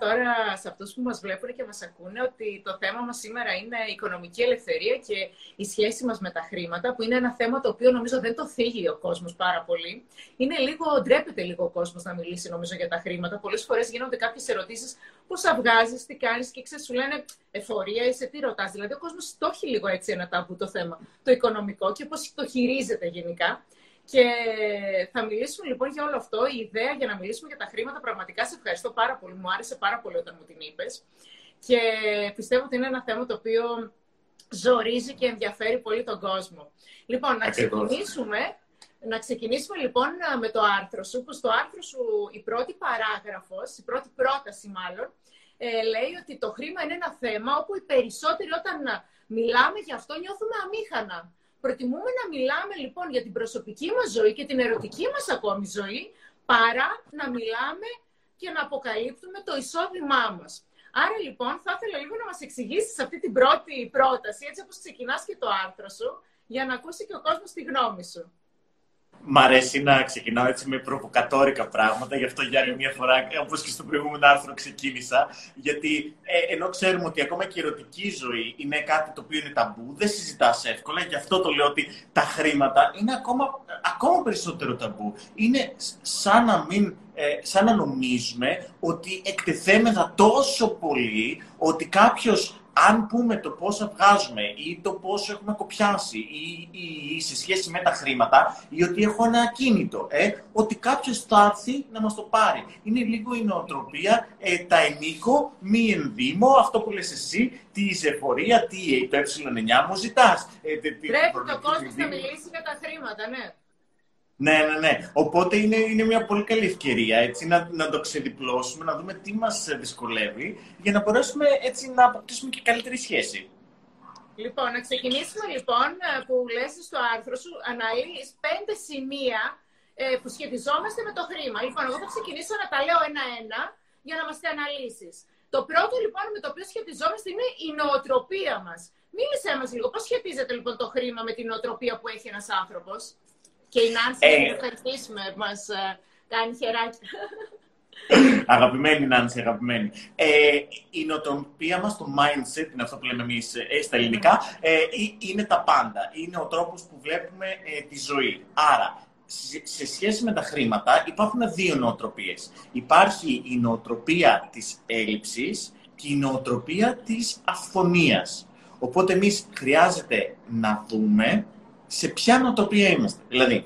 τώρα σε αυτούς που μας βλέπουν και μας ακούνε ότι το θέμα μας σήμερα είναι η οικονομική ελευθερία και η σχέση μας με τα χρήματα, που είναι ένα θέμα το οποίο νομίζω δεν το θίγει ο κόσμος πάρα πολύ. Είναι λίγο, ντρέπεται λίγο ο κόσμος να μιλήσει νομίζω για τα χρήματα. Πολλές φορές γίνονται κάποιες ερωτήσεις, πώς βγάζεις, τι κάνεις και ξέρεις, σου λένε εφορία ή σε τι ρωτάς. Δηλαδή ο κόσμος το έχει λίγο έτσι ένα ταμπού το θέμα, το οικονομικό και πώς το χειρίζεται γενικά. Και θα μιλήσουμε λοιπόν για όλο αυτό. Η ιδέα για να μιλήσουμε για τα χρήματα, πραγματικά σε ευχαριστώ πάρα πολύ. Μου άρεσε πάρα πολύ όταν μου την είπες. Και πιστεύω ότι είναι ένα θέμα το οποίο ζορίζει και ενδιαφέρει πολύ τον κόσμο. Λοιπόν, να ξεκινήσουμε, να ξεκινήσουμε λοιπόν με το άρθρο σου, που στο άρθρο σου η πρώτη παράγραφος, η πρώτη πρόταση μάλλον, ε, λέει ότι το χρήμα είναι ένα θέμα όπου οι περισσότεροι όταν μιλάμε γι' αυτό νιώθουμε αμήχανα. Προτιμούμε να μιλάμε λοιπόν για την προσωπική μας ζωή και την ερωτική μας ακόμη ζωή, παρά να μιλάμε και να αποκαλύπτουμε το εισόδημά μας. Άρα λοιπόν θα ήθελα λίγο να μας εξηγήσεις αυτή την πρώτη πρόταση, έτσι όπως ξεκινάς και το άρθρο σου, για να ακούσει και ο κόσμος τη γνώμη σου. Μ' αρέσει να ξεκινάω έτσι με προβοκατόρικα πράγματα, γι' αυτό για άλλη μια φορά, όπως και στο προηγούμενο άρθρο, ξεκίνησα. Γιατί ε, ενώ ξέρουμε ότι ακόμα και η ερωτική ζωή είναι κάτι το οποίο είναι ταμπού, δεν συζητάς εύκολα. Γι' αυτό το λέω ότι τα χρήματα είναι ακόμα, ακόμα περισσότερο ταμπού. Είναι σαν να μην ε, σαν να νομίζουμε ότι εκτεθέμεθα τόσο πολύ ότι κάποιος αν πούμε το πόσα βγάζουμε ή το πόσο έχουμε κοπιάσει ή, ή, ή σε σχέση με τα χρήματα ή ότι έχω ένα ακίνητο, ε, ότι κάποιος θα έρθει να μας το πάρει. Είναι λίγο η νοοτροπία, ε, τα ενίκο, μη ενδύμω, αυτό που λες εσύ, τι εφορία, τι το ε9 μου ζητάς. Ε, Πρέπει το κόσμο να μιλήσει για τα χρήματα, ναι. Ναι, ναι, ναι. Οπότε είναι, είναι μια πολύ καλή ευκαιρία έτσι, να, να το ξεδιπλώσουμε, να δούμε τι μας δυσκολεύει, για να μπορέσουμε έτσι να αποκτήσουμε και καλύτερη σχέση. Λοιπόν, να ξεκινήσουμε λοιπόν που λες στο άρθρο σου, αναλύεις πέντε σημεία ε, που σχετιζόμαστε με το χρήμα. Λοιπόν, εγώ θα ξεκινήσω να τα λέω ένα-ένα για να μας τα αναλύσεις. Το πρώτο λοιπόν με το οποίο σχετιζόμαστε είναι η νοοτροπία μας. Μίλησέ μας λίγο, πώς σχετίζεται λοιπόν το χρήμα με την νοοτροπία που έχει ένας άνθρωπος; Και η Νάνση, ε, να ευχαριστήσουμε, μας ε, κάνει χεράκι. αγαπημένη Νάνση, αγαπημένη. Ε, η νοοτροπία μας, το mindset, είναι αυτό που λέμε εμείς ε, στα ελληνικά, ε, είναι τα πάντα. Είναι ο τρόπος που βλέπουμε ε, τη ζωή. Άρα, σε σχέση με τα χρήματα υπάρχουν δύο νοοτροπίες. Υπάρχει η νοοτροπία της έλλειψης και η νοοτροπία της αυθονίας. Οπότε εμείς χρειάζεται να δούμε σε ποια νοοτροπία είμαστε. Δηλαδή,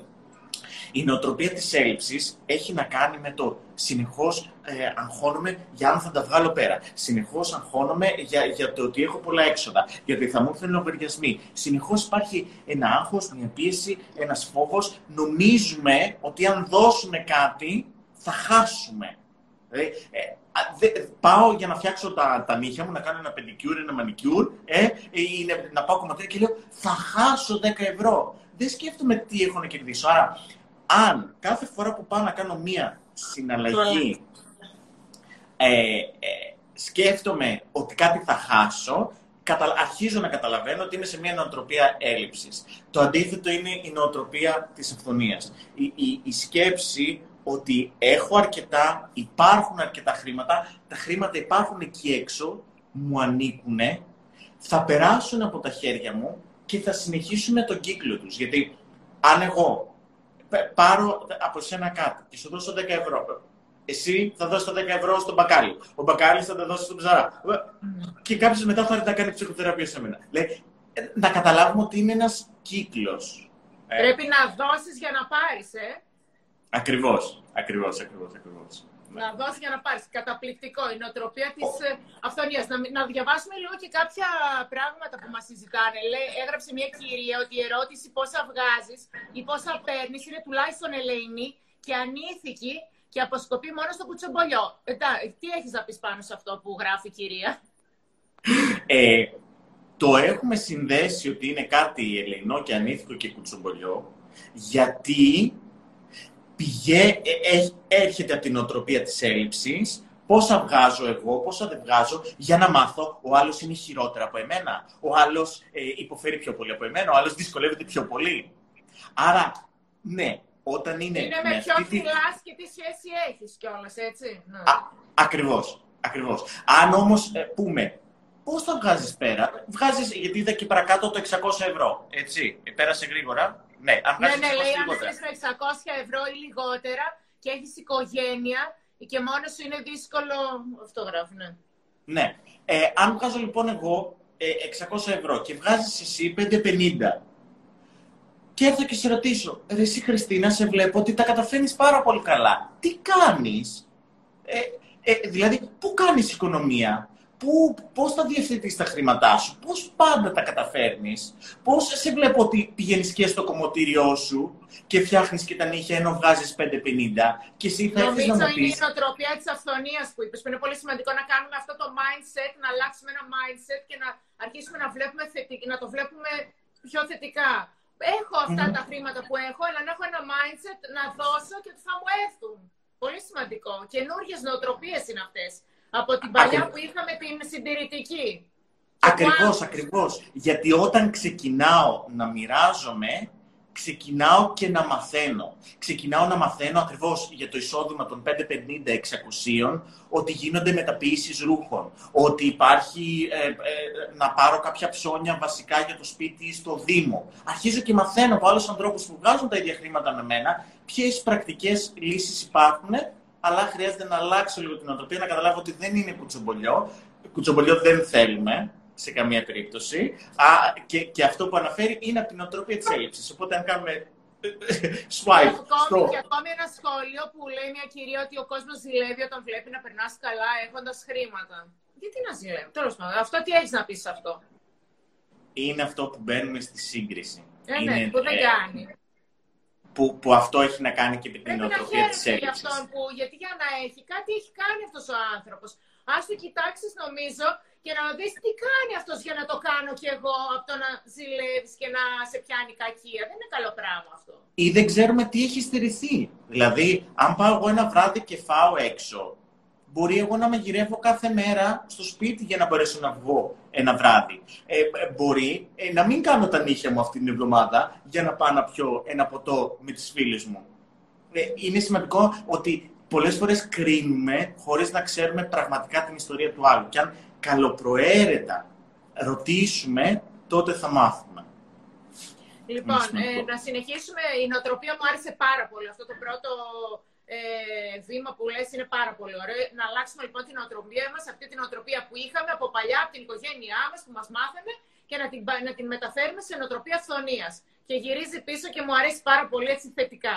η νοοτροπία της έλλειψης έχει να κάνει με το συνεχώς ε, αγχώνομαι για αν θα τα βγάλω πέρα. Συνεχώς αγχώνομαι για, για το ότι έχω πολλά έξοδα, γιατί θα μου έρθουν λογαριασμοί. Συνεχώς υπάρχει ένα άγχος, μια πίεση, ένας φόβος. Νομίζουμε ότι αν δώσουμε κάτι θα χάσουμε. Δηλαδή, ε, πάω για να φτιάξω τα, τα νύχια μου, να κάνω ένα πεντικιούρ, ένα μανικιούρ, ε, ή να πάω κομματήρια και λέω θα χάσω 10 ευρώ. Δεν σκέφτομαι τι έχω να κερδίσω. Άρα, αν κάθε φορά που πάω να κάνω μία συναλλαγή ε, ε, σκέφτομαι ότι κάτι θα χάσω, αρχίζω να καταλαβαίνω ότι είμαι σε μια νοοτροπία έλλειψης. Το αντίθετο είναι η νοοτροπία της αυθονίας. Η, η, η σκέψη ότι έχω αρκετά, υπάρχουν αρκετά χρήματα, τα χρήματα υπάρχουν εκεί έξω, μου ανήκουν, θα περάσουν από τα χέρια μου και θα συνεχίσουν τον κύκλο τους. Γιατί αν εγώ πάρω από σένα κάτι και σου δώσω 10 ευρώ, εσύ θα δώσει τα 10 ευρώ στον μπακάλι. Ο μπακάλι θα τα δώσει στον ψαρά. Και κάποιος μετά θα έρθει να κάνει ψυχοθεραπεία σε μένα. Λέει, ε, να καταλάβουμε ότι είναι ένας κύκλος. Πρέπει να δώσεις για να πάρεις, ε. Ακριβώς. Ακριβώς, ακριβώς, ακριβώς. Να δώσεις για να πάρεις. Καταπληκτικό. Η νοοτροπία της oh. αυθονίας. Να, να διαβάσουμε λίγο και κάποια πράγματα που μας συζητάνε. Λέει, έγραψε μια κυρία ότι η ερώτηση πόσα βγάζεις ή πόσα παίρνεις είναι τουλάχιστον ελεηνή και ανήθικη και αποσκοπεί μόνο στο κουτσομπολιό. Ε, τι έχεις να πεις πάνω σε αυτό που γράφει η κυρία; Ε, το έχουμε συνδέσει ότι είναι κάτι ελεηνό και ανήθικο και κουτσομπολιό, γιατί πηγέ, ε, έρχεται από την οτροπία της έλλειψης, πόσα βγάζω εγώ, πόσα δεν βγάζω, για να μάθω ο άλλος είναι χειρότερα από εμένα, ο άλλος ε, υποφέρει πιο πολύ από εμένα, ο άλλος δυσκολεύεται πιο πολύ. Άρα, ναι, όταν είναι... Είναι με, με ποιον τη... και τι σχέση έχεις κιόλας, έτσι. Ναι. ακριβώς. Ακριβώς. Αν όμως ε, πούμε Πώς θα βγάζεις πέρα, βγάζεις, γιατί είδα και παρακάτω το 600 ευρώ. Έτσι, πέρασε γρήγορα. Ναι, αν ναι, ναι, λέει, αν το 600 ευρώ ή λιγότερα και έχεις οικογένεια και μόνος σου είναι δύσκολο. Αυτό γράφει, ναι. Ναι. Ε, αν βγάζω λοιπόν εγώ ε, 600 ευρώ και βγάζεις εσύ 550. Και έρθω και σε ρωτήσω, ρε εσύ Χριστίνα, σε βλέπω ότι τα καταφέρνεις πάρα πολύ καλά. Τι κάνεις, ε, ε, δηλαδή, πού κάνεις οικονομία, Πού, πώς θα διευθετείς τα χρήματά σου, πώς πάντα τα καταφέρνεις, πώς σε βλέπω ότι πηγαίνεις και στο κομμωτήριό σου και φτιάχνεις και τα νύχια ενώ βγάζεις 5,50 και εσύ θα έρθεις να μου πεις... είναι η νοοτροπία της αυθονίας που είπες, που είναι πολύ σημαντικό να κάνουμε αυτό το mindset, να αλλάξουμε ένα mindset και να αρχίσουμε να, βλέπουμε θετικά, να το βλέπουμε πιο θετικά. Έχω τα χρήματα που έχω, αλλά να έχω ένα mindset να δώσω και ότι θα μου έρθουν. Πολύ σημαντικό. Καινούργιες νοοτροπίες είναι αυτές από την παλιά που είχαμε την συντηρητική. Ακριβώς, ακριβώς. Γιατί όταν ξεκινάω να μοιράζομαι, ξεκινάω και να μαθαίνω. Ξεκινάω να μαθαίνω ακριβώς για το εισόδημα των 550-600, ότι γίνονται μεταποίησεις ρούχων, ότι υπάρχει ε, ε, να πάρω κάποια ψώνια βασικά για το σπίτι στο Δήμο. Αρχίζω και μαθαίνω από άλλους ανθρώπους που βγάζουν τα ίδια χρήματα με μένα, ποιες πρακτικές λύσεις υπάρχουν αλλά χρειάζεται να αλλάξω λίγο την οτροπία, να καταλάβω ότι δεν είναι κουτσομπολιό. Κουτσομπολιό δεν θέλουμε σε καμία περίπτωση. Α, και, και αυτό που αναφέρει είναι από την οτροπία της έλλειψης. Οπότε, αν κάνουμε swipe. στο... Και ακόμη ένα σχόλιο που λέει μια κυρία ότι ο κόσμος ζηλεύει όταν βλέπει να περνάς καλά έχοντας χρήματα. Γιατί να ζηλεύει, τέλος πάντων. Αυτό τι έχεις να πεις σε αυτό; Είναι αυτό που μπαίνουμε στη σύγκριση. Ε, ναι, που δεν ε, κάνει που, που αυτό έχει να κάνει και με την νοοτροπία της έλλειψης. Που, γιατί για να έχει, κάτι έχει κάνει αυτός ο άνθρωπος. Α το κοιτάξεις, νομίζω, και να δεις τι κάνει αυτός για να το κάνω κι εγώ από το να ζηλεύεις και να σε πιάνει κακία. Δεν είναι καλό πράγμα αυτό. Ή δεν ξέρουμε τι έχει στερηθεί. Δηλαδή, αν πάω εγώ ένα βράδυ και φάω έξω, Μπορεί εγώ να μαγειρεύω κάθε μέρα στο σπίτι για να μπορέσω να βγω ένα βράδυ. Ε, ε μπορεί ε, να μην κάνω τα νύχια μου αυτή την εβδομάδα για να πάω να πιω ένα ποτό με τις φίλες μου. Ε, είναι σημαντικό ότι πολλές φορές κρίνουμε χωρίς να ξέρουμε πραγματικά την ιστορία του άλλου. Και αν καλοπροαίρετα ρωτήσουμε, τότε θα μάθουμε. Λοιπόν, να συνεχίσουμε. Η νοοτροπία μου άρεσε πάρα πολύ. Αυτό το πρώτο ε, βήμα που λες είναι πάρα πολύ ωραίο. Να αλλάξουμε λοιπόν την οτροπία μας, αυτή την οτροπία που είχαμε από παλιά, από την οικογένειά μας που μας μάθανε και να την, να την μεταφέρουμε σε νοοτροπία φθονίας. Και γυρίζει πίσω και μου αρέσει πάρα πολύ έτσι θετικά.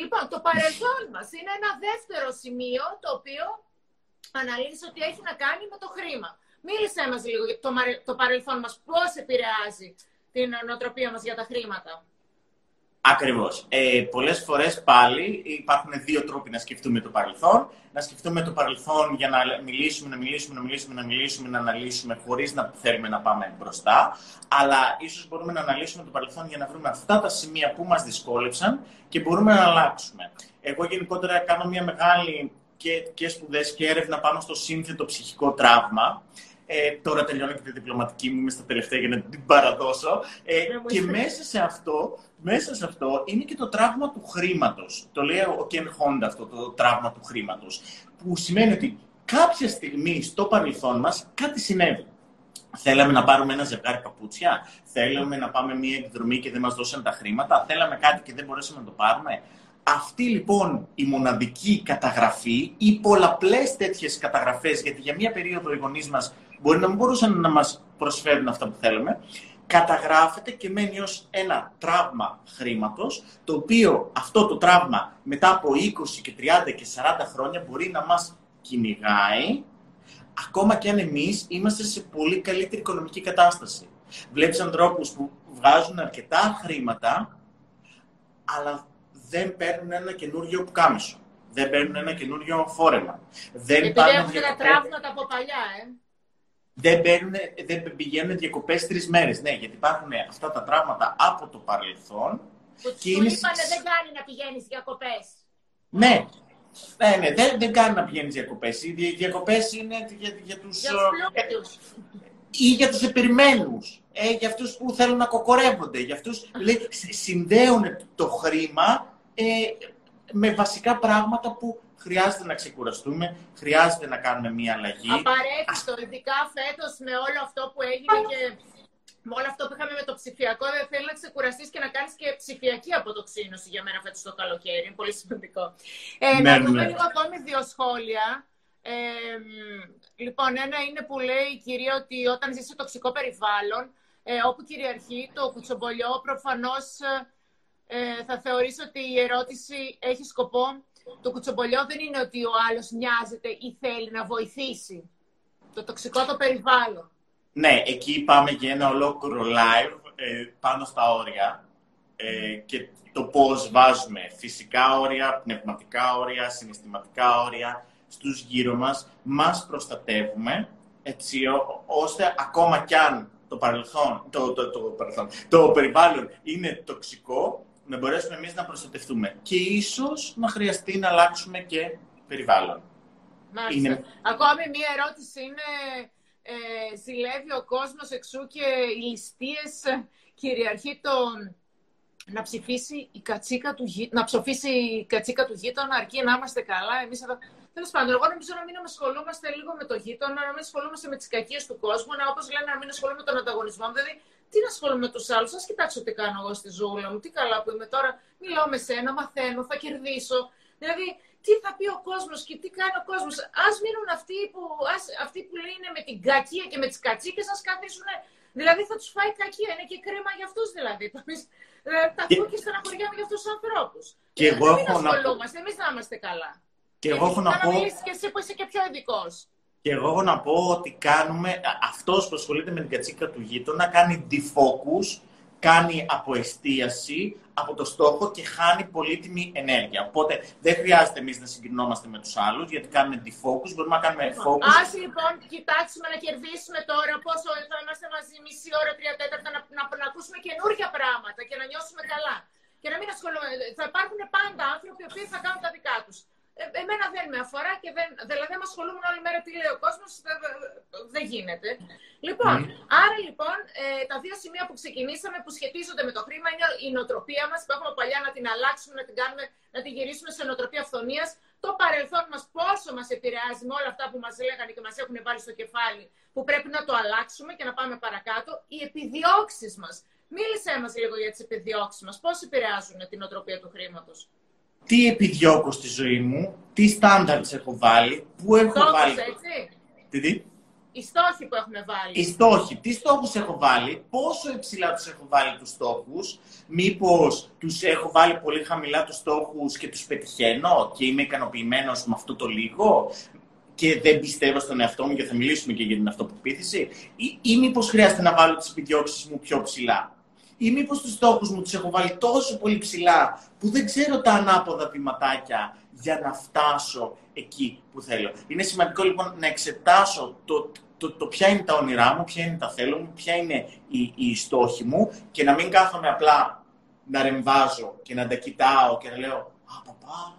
Λοιπόν, το παρελθόν μας είναι ένα δεύτερο σημείο το οποίο αναλύσει ότι έχει να κάνει με το χρήμα. Μίλησέ μας λίγο για το, το παρελθόν μας, πώς επηρεάζει την νοοτροπία μας για τα χρήματα. Ακριβώς. Ε, Πολλές φορές πάλι υπάρχουν δύο τρόποι να σκεφτούμε το παρελθόν. Να σκεφτούμε το παρελθόν για να μιλήσουμε, να μιλήσουμε, να μιλήσουμε, να μιλήσουμε, να αναλύσουμε χωρίς να θέλουμε να πάμε μπροστά. Αλλά ίσως μπορούμε να αναλύσουμε το παρελθόν για να βρούμε αυτά τα σημεία που μας δυσκόλεψαν και μπορούμε να αλλάξουμε. Εγώ γενικότερα κάνω μια μεγάλη και, και σπουδές και έρευνα πάνω στο σύνθετο ψυχικό τραύμα. Ε, τώρα τελειώνω και τη διπλωματική μου, είμαι στα τελευταία για να την παραδώσω. Ε, και μέσα σε αυτό μέσα σε αυτό είναι και το τραύμα του χρήματος. Το λέει ο Κεν Χόντα αυτό το τραύμα του χρήματος. Που σημαίνει ότι κάποια στιγμή στο παρελθόν μας κάτι συνέβη. Θέλαμε να πάρουμε ένα ζευγάρι παπούτσια, θέλαμε να πάμε μία εκδρομή και δεν μας δώσαν τα χρήματα, θέλαμε κάτι και δεν μπορέσαμε να το πάρουμε. Αυτή λοιπόν η μοναδική καταγραφή ή πολλαπλές τέτοιες καταγραφές, γιατί για μία περίοδο οι γονείς μας μπορεί να μην μπορούσαν να μας προσφέρουν αυτά που θέλουμε, καταγράφεται και μένει ως ένα τραύμα χρήματος, το οποίο αυτό το τραύμα μετά από 20 και 30 και 40 χρόνια μπορεί να μας κυνηγάει, ακόμα και αν εμείς είμαστε σε πολύ καλύτερη οικονομική κατάσταση. Βλέπεις ανθρώπους που βγάζουν αρκετά χρήματα, αλλά δεν παίρνουν ένα καινούριο πουκάμισο. Δεν παίρνουν ένα καινούριο φόρεμα. Δεν Επειδή έχουν τα τραύματα από παλιά, ε δεν, παίρνουν, δεν πηγαίνουν διακοπές τρεις μέρες. Ναι, γιατί υπάρχουν αυτά τα πράγματα από το παρελθόν. Που και είναι... είπανε δεν κάνει να πηγαίνεις διακοπές. Ναι, ναι, ναι, δεν, δεν κάνει να πηγαίνεις διακοπές. Οι διακοπές είναι για, για τους. Ε, ή για τους επιρημένους. Ε, για αυτούς που θέλουν να κοκορεύονται. Για αυτούς, συνδέουν το χρήμα ε, με βασικά πράγματα που χρειάζεται να ξεκουραστούμε, χρειάζεται να κάνουμε μία αλλαγή. Απαραίτητο, ειδικά φέτος με όλο αυτό που έγινε και με όλο αυτό που είχαμε με το ψηφιακό, δεν θέλει να ξεκουραστείς και να κάνεις και ψηφιακή αποτοξίνωση για μένα φέτος το καλοκαίρι. Είναι πολύ σημαντικό. Ε, ναι, να δούμε ναι. λίγο ακόμη δύο σχόλια. Ε, λοιπόν, ένα είναι που λέει η κυρία ότι όταν ζεις σε τοξικό περιβάλλον, ε, όπου κυριαρχεί το κουτσομπολιό, προφανώς ε, θα θεωρήσω ότι η ερώτηση έχει σκοπό. Το κουτσομπολιό δεν είναι ότι ο άλλος νοιάζεται ή θέλει να βοηθήσει. Το τοξικό το περιβάλλον. Ναι, εκεί πάμε για ένα ολόκληρο live ε, πάνω στα όρια ε, και το πώς βάζουμε φυσικά όρια, πνευματικά όρια, συναισθηματικά όρια στους γύρω μας, μας προστατεύουμε έτσι ώστε ακόμα κι αν το παρελθόν, το, το, το, παρελθόν, το περιβάλλον είναι τοξικό, να μπορέσουμε εμείς να προστατευτούμε. Και ίσως να χρειαστεί να αλλάξουμε και περιβάλλον. Μάλιστα. Είναι... Ακόμη μία ερώτηση είναι, ε, ζηλεύει ο κόσμος εξού και οι ληστείες κυριαρχεί το να ψηφίσει η κατσίκα του, να ψοφήσει η κατσίκα του γείτονα αρκεί να είμαστε καλά. Εμείς εδώ... Τέλος πάντων, εγώ νομίζω να μην ασχολούμαστε λίγο με το γείτονα, να μην ασχολούμαστε με τις κακίες του κόσμου, να όπως λένε να μην ασχολούμαστε με τον ανταγωνισμό. Δηλαδή, τι να ασχολούμαι με τους άλλους, ας κοιτάξω τι κάνω εγώ στη ζούλα μου, τι καλά που είμαι τώρα, μιλάω με σένα, μαθαίνω, θα κερδίσω. Δηλαδή, τι θα πει ο κόσμος και τι κάνει ο κόσμος. Α μείνουν αυτοί που, ας, αυτοί που λένε με την κακία και με τις κατσίκες, ας καθίσουν. Δηλαδή θα τους φάει κακία, είναι και κρίμα για αυτούς δηλαδή. Ε, τα ακούω και στεναχωριάμαι για αυτούς τους ανθρώπους. Και εγώ έχω να ασχολούμαστε, εμείς να είμαστε καλά. Και εγώ έχω να πω. και εσύ που είσαι και πιο ειδικός. Και εγώ έχω να πω ότι κάνουμε, αυτός που ασχολείται με την κατσίκα του γείτονα κάνει defocus, κάνει αποεστίαση από το στόχο και χάνει πολύτιμη ενέργεια. Οπότε δεν χρειάζεται εμείς να συγκρινόμαστε με τους άλλους, γιατί κάνουμε defocus, μπορούμε να κάνουμε λοιπόν, focus. Α λοιπόν κοιτάξουμε να κερδίσουμε τώρα πόσο θα είμαστε μαζί μισή ώρα, τρία τέταρτα, να, να, να, ακούσουμε καινούργια πράγματα και να νιώσουμε καλά. Και να μην ασχολούμαστε. Θα υπάρχουν πάντα άνθρωποι που θα κάνουν τα δικά τους. Ε, εμένα δεν με αφορά και δεν, δηλαδή δεν με ασχολούμαι όλη μέρα τι λέει ο κόσμος, δεν, γίνεται. Λοιπόν, mm. άρα λοιπόν ε, τα δύο σημεία που ξεκινήσαμε που σχετίζονται με το χρήμα είναι η νοοτροπία μας που έχουμε παλιά να την αλλάξουμε, να την, κάνουμε, να την γυρίσουμε σε νοοτροπία αυθονίας. Το παρελθόν μας πόσο μας επηρεάζει με όλα αυτά που μας λέγανε και μας έχουν βάλει στο κεφάλι, που πρέπει να το αλλάξουμε και να πάμε παρακάτω. Οι επιδιώξεις μας. Μίλησέ μας λίγο για τις επιδιώξεις μας. Πώς επηρεάζουν την νοοτροπία του χρήματος; Τι επιδιώκω στη ζωή μου, τι στάνταρτς έχω βάλει, πού έχω Στόχους, βάλει... έτσι. Τι, τι; Οι στόχοι που έχουμε βάλει. Οι στόχοι. Τι στόχους έχω βάλει, πόσο υψηλά τους έχω βάλει τους στόχους, μήπως τους έχω βάλει πολύ χαμηλά τους στόχους και τους πετυχαίνω και είμαι ικανοποιημένος με αυτό το λίγο και δεν πιστεύω στον εαυτό μου και θα μιλήσουμε και για την αυτοπεποίθηση ή, ή μήπως χρειάζεται να βάλω τις επιδιώξεις μου πιο ψηλά; Ή μήπως τους στόχους μου τους έχω βάλει τόσο πολύ ψηλά που δεν ξέρω τα ανάποδα βηματάκια για να φτάσω εκεί που θέλω. Είναι σημαντικό λοιπόν να εξετάσω το, το, το ποια είναι τα όνειρά μου, ποια είναι τα θέλω μου, ποια είναι η, η στόχη μου και να μην κάθομαι απλά να ρεμβάζω και να τα κοιτάω και να λέω «Α, παπά,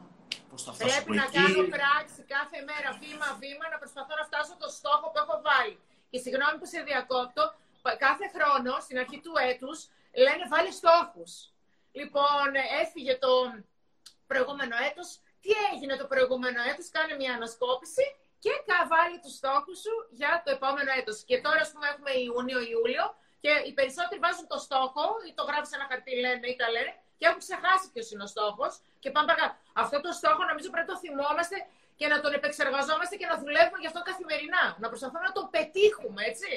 πώς θα φτάσω Πρέπει να κάνω πράξη κάθε μέρα, βήμα-βήμα, να προσπαθώ να φτάσω το στόχο που έχω βάλει. Και συγγνώμη που σε διακόπτω, κάθε χρόνο, στην αρχή του έτους, λένε βάλει στόχους. Λοιπόν, έφυγε το προηγούμενο έτος. Τι έγινε το προηγούμενο έτος, κάνε μια ανασκόπηση και βάλει τους στόχους σου για το επόμενο έτος. Και τώρα, ας πούμε, έχουμε Ιούνιο-Ιούλιο και οι περισσότεροι βάζουν το στόχο ή το γράφουν σε ένα χαρτί, λένε ή τα λένε, και έχουν ξεχάσει ποιος είναι ο στόχος. Και πάμε παρακάτω. Αυτό το στόχο νομίζω πρέπει να το θυμόμαστε και να τον επεξεργαζόμαστε και να δουλεύουμε γι' αυτό καθημερινά. Να προσπαθούμε να το πετύχουμε, έτσι.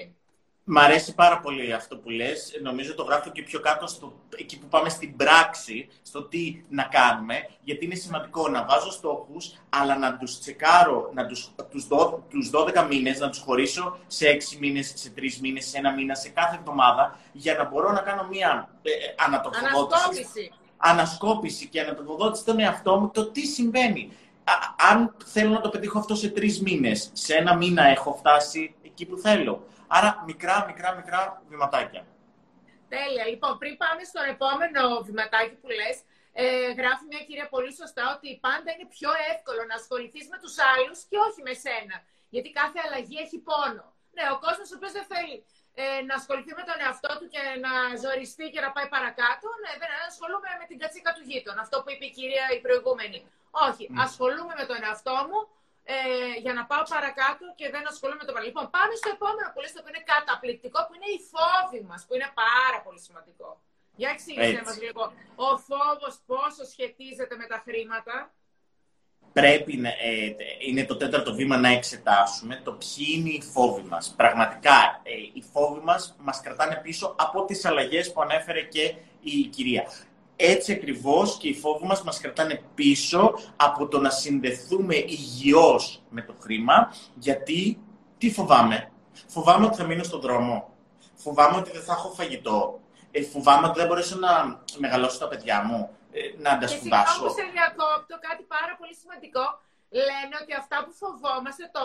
Μ' αρέσει πάρα πολύ αυτό που λες. Νομίζω το γράφω και πιο κάτω στο, εκεί που πάμε στην πράξη, στο τι να κάνουμε, γιατί είναι σημαντικό να βάζω στόχους, αλλά να τους τσεκάρω, να τους, τους, τους 12 μήνες, να τους χωρίσω σε 6 μήνες, σε 3 μήνες, σε ένα μήνα, σε κάθε εβδομάδα, για να μπορώ να κάνω μια ε, ε ανασκόπηση. ανασκόπηση και ανατροφοδότηση στον εαυτό μου, το τι συμβαίνει. αν θέλω να το πετύχω αυτό σε τρεις μήνες, σε ένα μήνα έχω φτάσει εκεί που θέλω. Άρα μικρά, μικρά, μικρά βηματάκια. Τέλεια. Λοιπόν, πριν πάμε στο επόμενο βηματάκι που λες, ε, γράφει μια κυρία πολύ σωστά ότι πάντα είναι πιο εύκολο να ασχοληθείς με τους άλλους και όχι με σένα. Γιατί κάθε αλλαγή έχει πόνο. Ναι, ο κόσμος ο οποίος δεν θέλει ε, να ασχοληθεί με τον εαυτό του και να ζοριστεί και να πάει παρακάτω, ναι, δεν ασχολούμαι με την κατσίκα του γείτονα. Αυτό που είπε η κυρία η προηγούμενη. Όχι, mm. ασχολούμαι με τον εαυτό μου ε, για να πάω παρακάτω και δεν ασχολούμαι με το παρελθόν. Λοιπόν, πάμε στο επόμενο που λες, το που είναι καταπληκτικό, που είναι οι φόβοι μας, που είναι πάρα πολύ σημαντικό. Για εξήγησέ μας λίγο. Ο φόβος πόσο σχετίζεται με τα χρήματα; Πρέπει να, ε, είναι το τέταρτο βήμα να εξετάσουμε το ποιοι είναι οι φόβοι μας. Πραγματικά, ε, οι φόβοι μας μας κρατάνε πίσω από τις αλλαγές που ανέφερε και η κυρία. Έτσι ακριβώς και οι φόβοι μας μας κρατάνε πίσω από το να συνδεθούμε υγιώς με το χρήμα, γιατί τι φοβάμαι; Φοβάμαι ότι θα μείνω στον δρόμο. Φοβάμαι ότι δεν θα έχω φαγητό. Ε, φοβάμαι ότι δεν μπορέσω να μεγαλώσω τα παιδιά μου. Ε, να τα σπουδάσω. Και σε διακόπτω κάτι πάρα πολύ σημαντικό. Λένε ότι αυτά που φοβόμαστε, το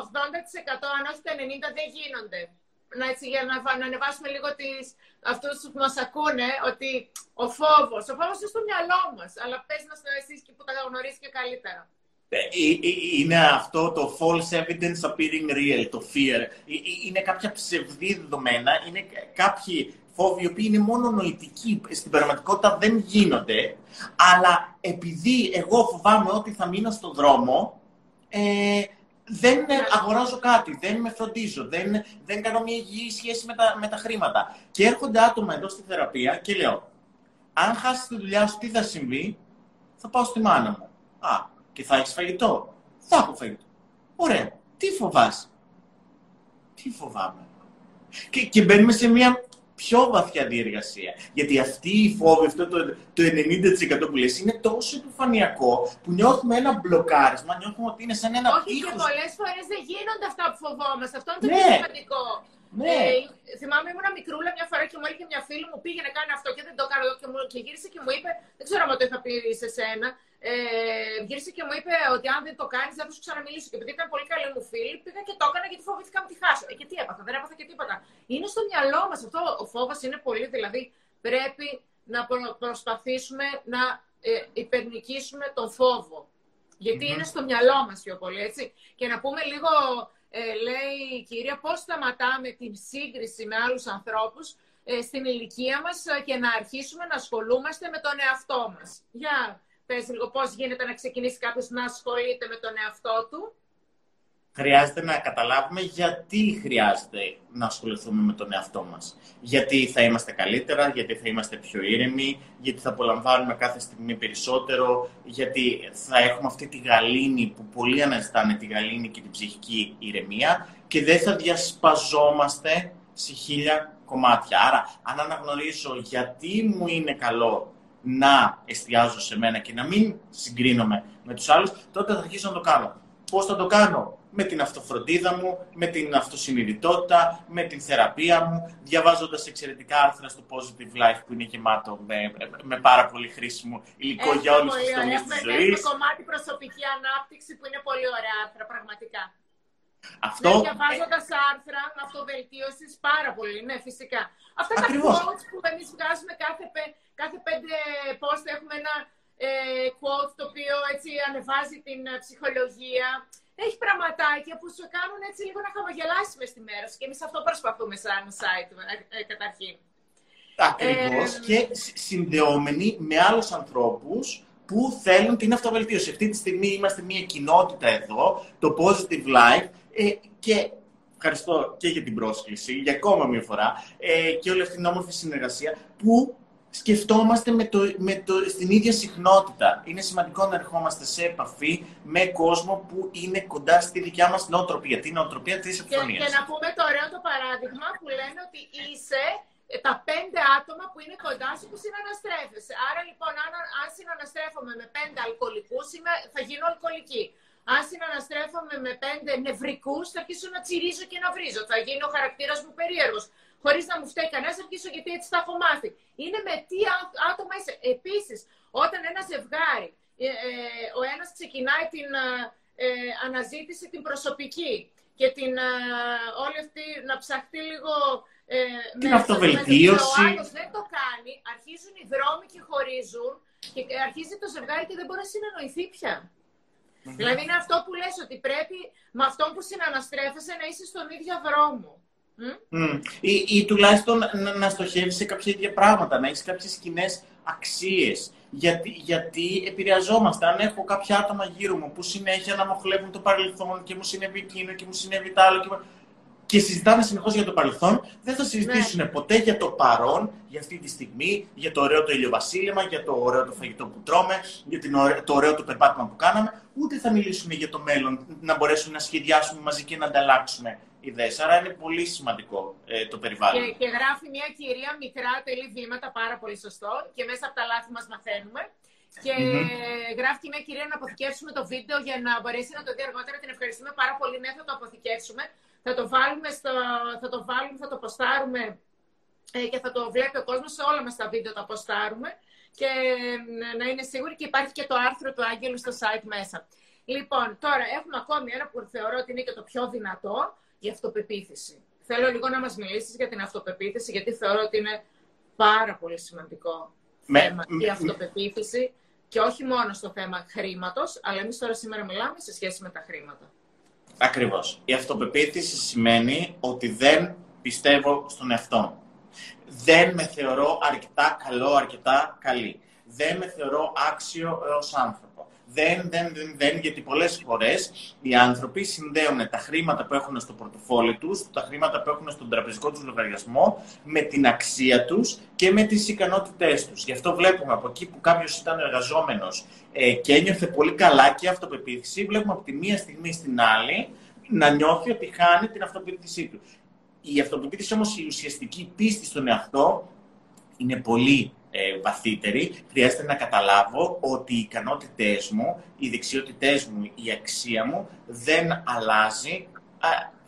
80% αν όχι το 90% δεν γίνονται. Να, έτσι, για να, να ανεβάσουμε λίγο τις, αυτούς που μας ακούνε, ότι ο φόβος, ο φόβος είναι στο μυαλό μας, αλλά πες να στο εσείς και που τα γνωρίζεις και καλύτερα. Ε, είναι αυτό το false evidence appearing real, το fear. Είναι κάποια ψευδή δεδομένα, είναι κάποιοι φόβοι οι οποίοι είναι μόνο νοητικοί, στην πραγματικότητα δεν γίνονται, αλλά επειδή εγώ φοβάμαι ότι θα μείνω στον δρόμο, ε, δεν αγοράζω κάτι, δεν με φροντίζω, δεν, δεν κάνω μια υγιή σχέση με τα, με τα χρήματα. Και έρχονται άτομα εδώ στη θεραπεία και λέω, αν χάσεις τη δουλειά σου, τι θα συμβεί, θα πάω στη μάνα μου. Α, και θα έχεις φαγητό; Θα έχω φαγητό. Ωραία. Τι φοβάσαι; Τι φοβάμαι; Και, και μπαίνουμε σε μια πιο βαθιά διεργασία. Γιατί αυτή η φόβη, αυτό το, το 90% που λες, είναι τόσο επιφανειακό που νιώθουμε ένα μπλοκάρισμα, νιώθουμε ότι είναι σαν ένα Όχι, τείχος. και πολλές φορές δεν γίνονται αυτά που φοβόμαστε. Αυτό είναι το ναι. πιο σημαντικό. Ναι. Ε, θυμάμαι, ήμουν μικρούλα μια φορά και μου έλεγε μια φίλη μου πήγε να κάνει αυτό και δεν το κάνω και, μου, και γύρισε και μου είπε, δεν ξέρω αν το είχα πει σε σένα, ε, γύρισε και μου είπε ότι αν δεν το κάνεις, δεν θα σου ξαναμιλήσω. Και επειδή ήταν πολύ καλή μου φίλη, πήγα και το έκανα γιατί φοβήθηκα να τη χάσω. Ε, και τι έπαθα, δεν έπαθα και τίποτα. Είναι στο μυαλό μας αυτό. Ο φόβος είναι πολύ, δηλαδή πρέπει να προσπαθήσουμε να ε, υπερνικήσουμε τον φόβο. είναι στο μυαλό μας πιο πολύ, έτσι. Και να πούμε λίγο, ε, λέει η κυρία, πώς σταματάμε την σύγκριση με άλλους ανθρώπους ε, στην ηλικία μας και να αρχίσουμε να ασχολούμαστε με τον εαυτό μας. Για πες λίγο πώς γίνεται να ξεκινήσει κάποιος να ασχολείται με τον εαυτό του. Χρειάζεται να καταλάβουμε γιατί χρειάζεται να ασχοληθούμε με τον εαυτό μας. Γιατί θα είμαστε καλύτερα, γιατί θα είμαστε πιο ήρεμοι, γιατί θα απολαμβάνουμε κάθε στιγμή περισσότερο, γιατί θα έχουμε αυτή τη γαλήνη που πολλοί αναζητάνε τη γαλήνη και την ψυχική ηρεμία και δεν θα διασπαζόμαστε σε χίλια κομμάτια. Άρα, αν αναγνωρίσω γιατί μου είναι καλό να εστιάζω σε μένα και να μην συγκρίνομαι με τους άλλους, τότε θα αρχίσω να το κάνω. Πώς θα το κάνω; Με την αυτοφροντίδα μου, με την αυτοσυνειδητότητα, με την θεραπεία μου, διαβάζοντας εξαιρετικά άρθρα στο Positive Life που είναι γεμάτο με, με πάρα πολύ χρήσιμο υλικό για όλους τους τομείς της ζωής. Έχουμε το κομμάτι προσωπική ανάπτυξη που είναι πολύ ωραία άρθρα, πραγματικά. Αυτό... Ναι, διαβάζοντας άρθρα αυτοβελτίωσης πάρα πολύ, ναι, φυσικά. Αυτά Ακριβώς. τα quotes που εμείς βγάζουμε κάθε, κάθε πέντε post έχουμε ένα ε, quote το οποίο έτσι ανεβάζει την ε, ψυχολογία. Έχει πραγματάκια που σου κάνουν έτσι λίγο να χαμογελάσεις μες στη μέρα σου και εμείς αυτό προσπαθούμε σαν site ε, ε, καταρχήν. Ακριβώς. Ε, και συνδεόμενοι με άλλους ανθρώπους που θέλουν την αυτοβελτίωση. Αυτή τη στιγμή είμαστε μια κοινότητα εδώ, το Positive Life, ε, και ευχαριστώ και για την πρόσκληση, για ακόμα μια φορά, ε, και όλη αυτή την όμορφη συνεργασία που σκεφτόμαστε με το, με το, στην ίδια συχνότητα. Είναι σημαντικό να ερχόμαστε σε επαφή με κόσμο που είναι κοντά στη δικιά μας νοοτροπία, την νοοτροπία της επικοινωνίας. Και, και να πούμε το ωραίο το παράδειγμα που λένε ότι είσαι ε, τα πέντε άτομα που είναι κοντά σου που συναναστρέφεσαι. Άρα λοιπόν, αν, αν συναναστρέφομαι με πέντε αλκοολικούς, θα γίνω αλκοολική. Αν συναναστρέφομαι με πέντε νευρικούς, θα αρχίσω να τσιρίζω και να βρίζω. Θα γίνει ο χαρακτήρας μου περίεργος. Χωρίς να μου φταίει κανένας, θα αρχίσω γιατί έτσι τα έχω μάθει. Είναι με τι άτομα είσαι. Επίσης, όταν ένα ζευγάρι, ε, ε, ο ένας ξεκινάει την ε, αναζήτηση την προσωπική και την όλη αυτή να ψαχτεί λίγο ε, την αυτοβελτίωση. Ο άλλος δεν το κάνει, αρχίζουν οι δρόμοι και χωρίζουν και αρχίζει το ζευγάρι και δεν μπορεί να συνεννοηθεί πια. Mm-hmm. Δηλαδή είναι αυτό που λες ότι πρέπει με αυτό που συναναστρέφεσαι να είσαι στον ίδιο δρόμο. Mm. Ή, ή τουλάχιστον να, να στοχεύεις σε κάποια ίδια πράγματα, να έχεις κάποιες κοινές αξίες. Γιατί, γιατί επηρεαζόμαστε. Αν έχω κάποια άτομα γύρω μου που συνέχεια να μοχλεύουν το παρελθόν και μου συνέβη εκείνο και μου συνέβη το άλλο. Και, και συζητάμε συνεχώς για το παρελθόν, δεν θα συζητήσουν ναι. ποτέ για το παρόν, για αυτή τη στιγμή, για το ωραίο το ηλιοβασίλεμα, για το ωραίο το φαγητό που τρώμε, για την το ωραίο το περπάτημα που κάναμε, ούτε θα μιλήσουν για το μέλλον, να μπορέσουν να σχεδιάσουμε μαζί και να ανταλλάξουμε ιδέες. Άρα είναι πολύ σημαντικό ε, το περιβάλλον. Και, και γράφει μια κυρία μικρά τελή βήματα, πάρα πολύ σωστό, και μέσα από τα λάθη μας μαθαίνουμε. Και mm-hmm. γράφει και μια κυρία να αποθηκεύσουμε το βίντεο για να μπορέσει να το δει αργότερα. Την ευχαριστούμε πάρα πολύ. Ναι, θα το αποθηκεύσουμε. Θα το βάλουμε, στο, θα το, βάλουμε, θα το ποστάρουμε ε, και θα το βλέπει ο κόσμος σε όλα μας τα βίντεο τα ποστάρουμε και να είναι σίγουροι και υπάρχει και το άρθρο του Άγγελου στο site μέσα. Λοιπόν, τώρα έχουμε ακόμη ένα που θεωρώ ότι είναι και το πιο δυνατό, η αυτοπεποίθηση. Θέλω λίγο να μας μιλήσεις για την αυτοπεποίθηση, γιατί θεωρώ ότι είναι πάρα πολύ σημαντικό με, θέμα η αυτοπεποίθηση και όχι μόνο στο θέμα χρήματος, αλλά εμείς τώρα σήμερα μιλάμε σε σχέση με τα χρήματα. Ακριβώς. Η αυτοπεποίθηση σημαίνει ότι δεν πιστεύω στον εαυτό μου. Δεν με θεωρώ αρκετά καλό, αρκετά καλή. Δεν με θεωρώ άξιο ως άνθρωπο δεν, δεν, δεν, δεν, γιατί πολλές φορές οι άνθρωποι συνδέουν τα χρήματα που έχουν στο πορτοφόλι τους, τα χρήματα που έχουν στον τραπεζικό τους λογαριασμό, με την αξία τους και με τις ικανότητές τους. Γι' αυτό βλέπουμε από εκεί που κάποιος ήταν εργαζόμενος ε, και ένιωθε πολύ καλά και αυτοπεποίθηση, βλέπουμε από τη μία στιγμή στην άλλη να νιώθει ότι χάνει την αυτοπεποίθησή του. Η αυτοπεποίθηση όμως η ουσιαστική πίστη στον εαυτό είναι πολύ ε, βαθύτερη, χρειάζεται να καταλάβω ότι οι ικανότητές μου, οι δεξιότητές μου, η αξία μου δεν αλλάζει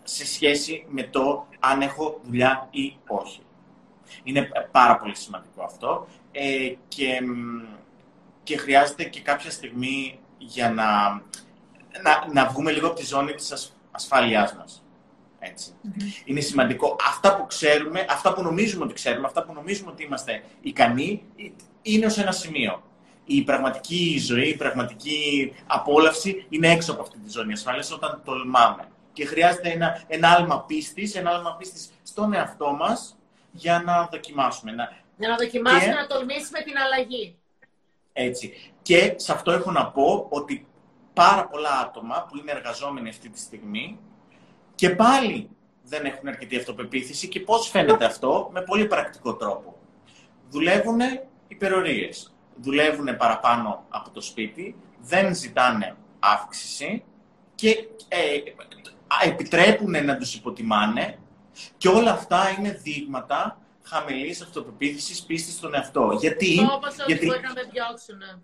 σε σχέση με το αν έχω δουλειά ή όχι. Είναι πάρα πολύ σημαντικό αυτό ε, και, και χρειάζεται και κάποια στιγμή για να, να, να βγούμε λίγο από τη ζώνη της ασφάλειάς μας. Έτσι. Είναι σημαντικό. Αυτά που ξέρουμε, αυτά που νομίζουμε ότι ξέρουμε, αυτά που νομίζουμε ότι είμαστε ικανοί, είναι ως ένα σημείο. Η πραγματική ζωή, η πραγματική απόλαυση είναι έξω από αυτή τη ζώνη ασφάλειας όταν τολμάμε. Και χρειάζεται ένα, ένα άλμα πίστης, ένα άλμα πίστης στον εαυτό μας για να δοκιμάσουμε. Να... Για να δοκιμάσουμε, και... να τολμήσουμε την αλλαγή. Έτσι. Και σε αυτό έχω να πω ότι πάρα πολλά άτομα που είναι εργαζόμενοι αυτή τη στιγμή και πάλι δεν έχουν αρκετή αυτοπεποίθηση και πώς φαίνεται αυτό; Με πολύ πρακτικό τρόπο. Δουλεύουν υπερορίες, δουλεύουν παραπάνω από το σπίτι, δεν ζητάνε αύξηση και ε, επιτρέπουν να τους υποτιμάνε και όλα αυτά είναι δείγματα χαμηλής αυτοπεποίθησης πίστης στον εαυτό. Γιατί, γιατί... μπορεί να με διώξουν.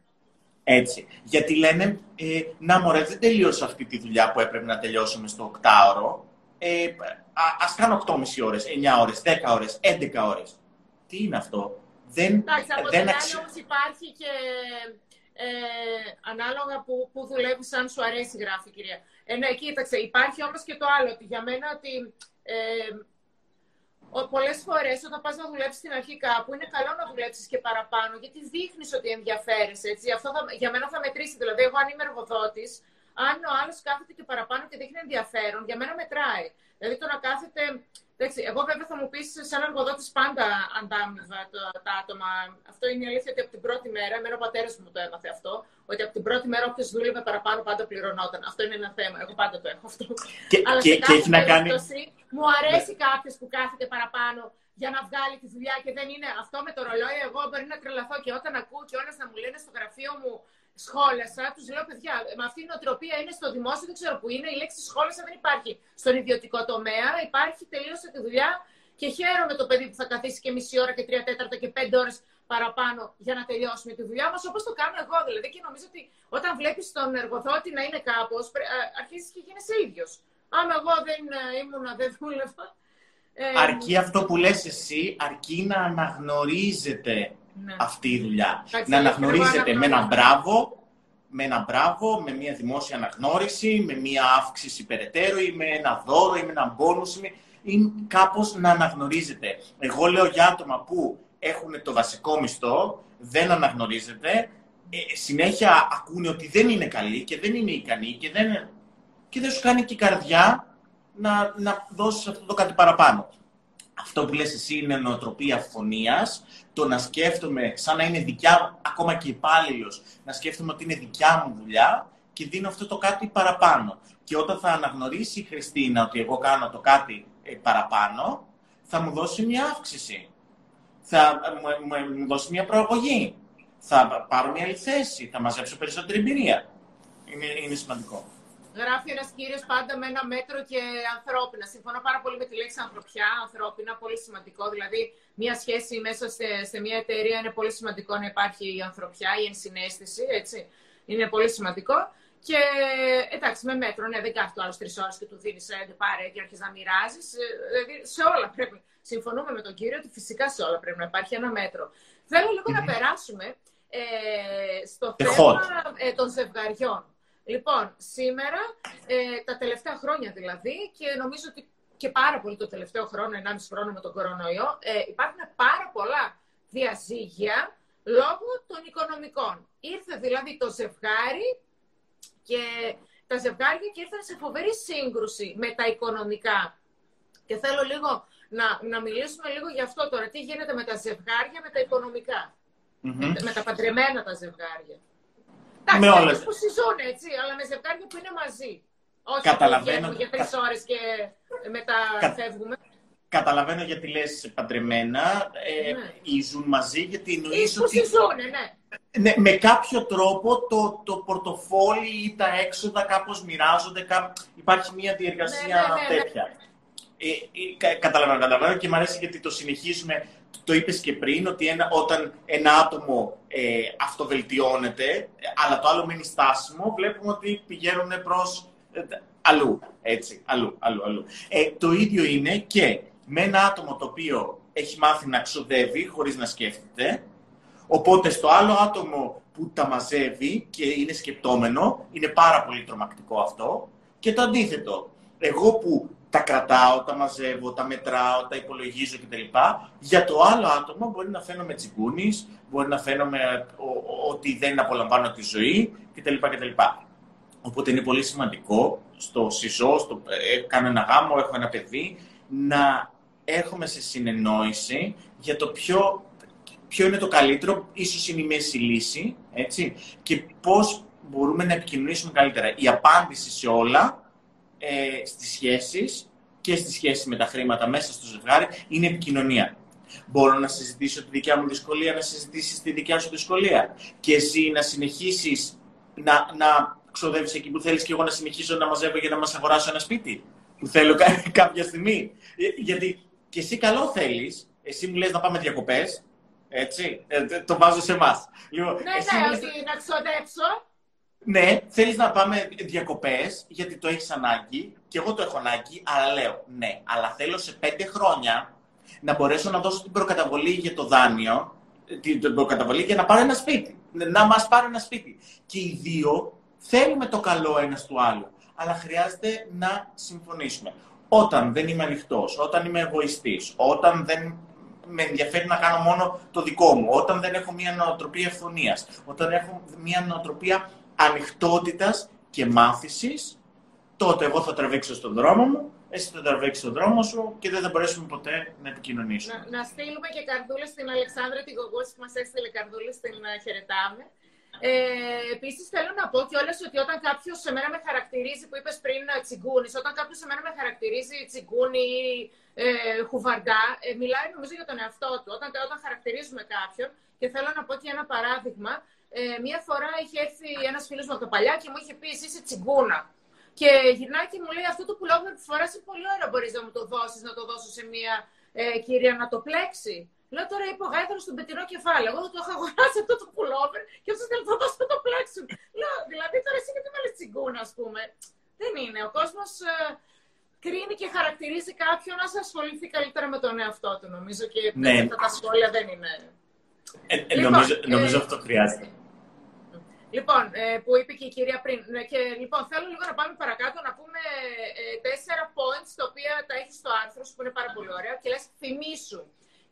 Έτσι. Γιατί λένε, ε, να μωρέ, δεν τελείωσα αυτή τη δουλειά που έπρεπε να τελειώσουμε στο οκτάωρο. Ε, α, ας κάνω 8,5 ώρες, 9 ώρες, 10 ώρες, 11 ώρες. Τι είναι αυτό; Δεν, Εντάξει, από δεν την αξι... όμως υπάρχει και ε, ανάλογα που, που δουλεύεις, αν σου αρέσει, γράφει η κυρία. Ε, ναι, κοίταξε, υπάρχει όμως και το άλλο, ότι για μένα ότι ε, Πολλές φορές όταν πας να δουλέψεις στην αρχή κάπου, είναι καλό να δουλέψεις και παραπάνω, γιατί δείχνεις ότι ενδιαφέρεσαι. Έτσι. Αυτό θα, για μένα θα μετρήσει. Δηλαδή, εγώ αν είμαι εργοδότης, αν ο άλλος κάθεται και παραπάνω και δείχνει ενδιαφέρον, για μένα μετράει. Δηλαδή, το να κάθεται Εντάξει, εγώ βέβαια θα μου πεις σαν εργοδότης πάντα αντάμυβα τα άτομα. Αυτό είναι η αλήθεια ότι από την πρώτη μέρα, εμένα ο πατέρας μου το έμαθε αυτό, ότι από την πρώτη μέρα όποιος δούλευε παραπάνω πάντα πληρωνόταν. Αυτό είναι ένα θέμα. Εγώ πάντα το έχω αυτό. Και, Αλλά και, σε κάθε και κάνει... μου αρέσει ναι. κάποιος που κάθεται παραπάνω για να βγάλει τη δουλειά και δεν είναι αυτό με το ρολόι. Εγώ μπορεί να τρελαθώ και όταν ακούω και όλες να μου λένε στο γραφείο μου σχόλασα, τους λέω παιδιά, με αυτή η νοοτροπία είναι στο δημόσιο, δεν ξέρω που είναι. Η λέξη σχόλασα δεν υπάρχει στον ιδιωτικό τομέα. Υπάρχει, τελείωσε τη δουλειά και χαίρομαι το παιδί που θα καθίσει και μισή ώρα και τρία τέταρτα και πέντε ώρες παραπάνω για να τελειώσουμε τη δουλειά μας, όπως το κάνω εγώ δηλαδή. Και νομίζω ότι όταν βλέπεις τον εργοδότη να είναι κάπως, αρχίζεις και γίνεσαι ίδιος. Άμα εγώ δεν ε, ήμουν, δεν δούλευα. Ε, αρκεί αυτό που λες εσύ, αρκεί να αναγνωρίζετε ναι. αυτή η δουλειά. να αναγνωρίζετε με ένα μπράβο, με ένα μπράβο, με μια δημόσια αναγνώριση, με μια αύξηση περαιτέρω ή με ένα δώρο ή με ένα μπόνους ή κάπως να αναγνωρίζετε. Εγώ λέω για άτομα που έχουν το βασικό μισθό, δεν αναγνωρίζετε, ε, συνέχεια ακούνε ότι δεν είναι καλή και δεν είναι ικανή και δεν, και δεν σου κάνει και η καρδιά να, να δώσεις αυτό το κάτι παραπάνω. Αυτό που λες εσύ είναι νοοτροπία φωνίας, το να σκέφτομαι σαν να είναι δικιά μου, ακόμα και υπάλληλος, να σκέφτομαι ότι είναι δικιά μου δουλειά και δίνω αυτό το κάτι παραπάνω. Και όταν θα αναγνωρίσει η Χριστίνα ότι εγώ κάνω το κάτι ε, παραπάνω, θα μου δώσει μια αύξηση. Θα μου, μου δώσει μια προαγωγή. Θα πάρω μια άλλη θέση. Θα μαζέψω περισσότερη εμπειρία. Είναι, είναι σημαντικό. Γράφει ένας κύριος πάντα με ένα μέτρο και ανθρώπινα. Συμφωνώ πάρα πολύ με τη λέξη ανθρωπιά, ανθρώπινα, πολύ σημαντικό. Δηλαδή, μια σχέση μέσα σε, σε μια εταιρεία είναι πολύ σημαντικό να υπάρχει η ανθρωπιά, η ενσυναίσθηση, έτσι. Είναι πολύ σημαντικό. Και εντάξει, με μέτρο, ναι, δεν κάθεται άλλος τρεις ώρες και του δίνεις έντε πάρε και αρχίζεις να μοιράζεις. Ε, δηλαδή, σε όλα πρέπει. Συμφωνούμε με τον κύριο ότι φυσικά σε όλα πρέπει να υπάρχει ένα μέτρο. Θέλω λίγο να περάσουμε ε, στο θέμα ε, των ζευγαριών. Λοιπόν, σήμερα, ε, τα τελευταία χρόνια δηλαδή, και νομίζω ότι και πάρα πολύ το τελευταίο χρόνο, 1,5 χρόνο με τον κορονοϊό, ε, υπάρχουν πάρα πολλά διαζύγια λόγω των οικονομικών. Ήρθε δηλαδή το ζευγάρι και τα ζευγάρια και ήρθαν σε φοβερή σύγκρουση με τα οικονομικά. Και θέλω λίγο να, να μιλήσουμε λίγο για αυτό τώρα. Τι γίνεται με τα ζευγάρια, με τα οικονομικα με, τα παντρεμένα τα ζευγάρια. Εντάξει, με όλες. που συζούν έτσι, αλλά με ζευγάρια που είναι μαζί. Όχι Καταλαβαίνω. για τρει ώρες και μετά Κα... φεύγουμε. Καταλαβαίνω γιατί λες παντρεμένα, ε, ναι. ζουν μαζί, γιατί εννοείς ότι... Συζούν, ναι. ναι. Με κάποιο τρόπο το, το πορτοφόλι ή τα έξοδα κάπως μοιράζονται, κά... υπάρχει μια διεργασία ναι, ναι, ναι τέτοια. Ε, ε, καταλαβαίνω, καταλαβαίνω και μου αρέσει γιατί το συνεχίζουμε το είπες και πριν, ότι ένα, όταν ένα άτομο ε, αυτοβελτιώνεται, αλλά το άλλο μένει στάσιμο, βλέπουμε ότι πηγαίνουν προς ε, αλλού, έτσι, αλλού, αλλού, αλλού. Ε, το ίδιο είναι και με ένα άτομο το οποίο έχει μάθει να ξοδεύει χωρίς να σκέφτεται, οπότε στο άλλο άτομο που τα μαζεύει και είναι σκεπτόμενο, είναι πάρα πολύ τρομακτικό αυτό, και το αντίθετο. Εγώ που τα κρατάω, τα μαζεύω, τα μετράω, τα υπολογίζω κτλ. Για το άλλο άτομο μπορεί να φαίνομαι τσιγκούνης, μπορεί να φαίνομαι ότι δεν απολαμβάνω τη ζωή κτλ. κτλ. Οπότε είναι πολύ σημαντικό στο συζώ, στο, ε, κάνω ένα γάμο, έχω ένα παιδί, να έρχομαι σε συνεννόηση για το ποιο, ποιο είναι το καλύτερο, ίσως είναι η μέση λύση, έτσι, και πώς μπορούμε να επικοινωνήσουμε καλύτερα. Η απάντηση σε όλα ε, στις σχέσεις και στη σχέση με τα χρήματα μέσα στο ζευγάρι είναι επικοινωνία. Μπορώ να συζητήσω τη δικιά μου δυσκολία, να συζητήσεις τη δικιά σου δυσκολία. Και εσύ να συνεχίσεις να, να ξοδεύει εκεί που θέλεις και εγώ να συνεχίσω να μαζεύω για να μας αγοράσω ένα σπίτι. Που θέλω κάποια στιγμή. Ε, γιατί και εσύ καλό θέλεις, εσύ μου λες να πάμε διακοπές. Έτσι, ε, το βάζω σε εμάς. Λοιπόν, ναι, ναι, ότι να ξοδέψω. Ναι, θέλεις να πάμε διακοπές γιατί το έχεις ανάγκη και εγώ το έχω ανάγκη, αλλά λέω ναι, αλλά θέλω σε πέντε χρόνια να μπορέσω να δώσω την προκαταβολή για το δάνειο, την προκαταβολή για να πάρω ένα σπίτι. Να μας πάρει ένα σπίτι. Και οι δύο θέλουμε το καλό ένας του άλλου, αλλά χρειάζεται να συμφωνήσουμε. Όταν δεν είμαι ανοιχτός, όταν είμαι εγωιστής, όταν δεν με ενδιαφέρει να κάνω μόνο το δικό μου, όταν δεν έχω μια νοοτροπία ευθονία, όταν έχω μια νοοτροπία ανοιχτότητας και μάθησης, τότε εγώ θα τραβήξω στον δρόμο μου, εσύ θα τραβήξεις τον δρόμο σου και δεν θα μπορέσουμε ποτέ να επικοινωνήσουμε. Να, να στείλουμε και καρδούλες στην Αλεξάνδρα την Γογόση που μας έστειλε καρδούλες, την χαιρετάμε. Ε, Επίσης, θέλω να πω κιόλας ότι όταν κάποιος σε μένα με χαρακτηρίζει, που είπες πριν τσιγκούνι, όταν κάποιος σε μένα με χαρακτηρίζει τσιγκούνι ή ε, χουβαρντά, ε, μιλάει νομίζω για τον εαυτό του. Όταν, όταν χαρακτηρίζουμε κάποιον, και θέλω να πω και ένα παράδειγμα, ε, μία φορά είχε έρθει ένας φίλος μου από το παλιά και μου είχε πει: Εσύ είσαι τσιγκούνα. Και γυρνάει και μου λέει: Αυτό το πουλόβερ που φοράς είναι πολύ ωραίο. Μπορείς να μου το δώσεις, να το δώσω σε μία ε, κυρία να το πλέξει. Λέω τώρα είπα γάιδαρο στον πετεινό κεφάλι. Εγώ το έχω αγοράσει αυτό το πουλόβερ και αυτό θέλει να το δώσω να το πλέξουν. Λέω δηλαδή τώρα εσύ γιατί με λες τσιγκούνα, ας πούμε; Δεν είναι. Ο κόσμος ε, κρίνει και χαρακτηρίζει κάποιον να σε ασχοληθεί καλύτερα με τον εαυτό του, νομίζω. Και ναι. αυτά τα σχόλια δεν είναι. Ε, ε, λοιπόν, νομίζω, νομίζω ε, αυτό χρειάζεται. Λοιπόν, ε, που είπε και η κυρία πριν. Ναι, και, λοιπόν, θέλω λίγο να πάμε παρακάτω να πούμε ε, τέσσερα points τα οποία τα έχεις στο άρθρο σου που είναι πάρα πολύ ωραία και λες θυμίσου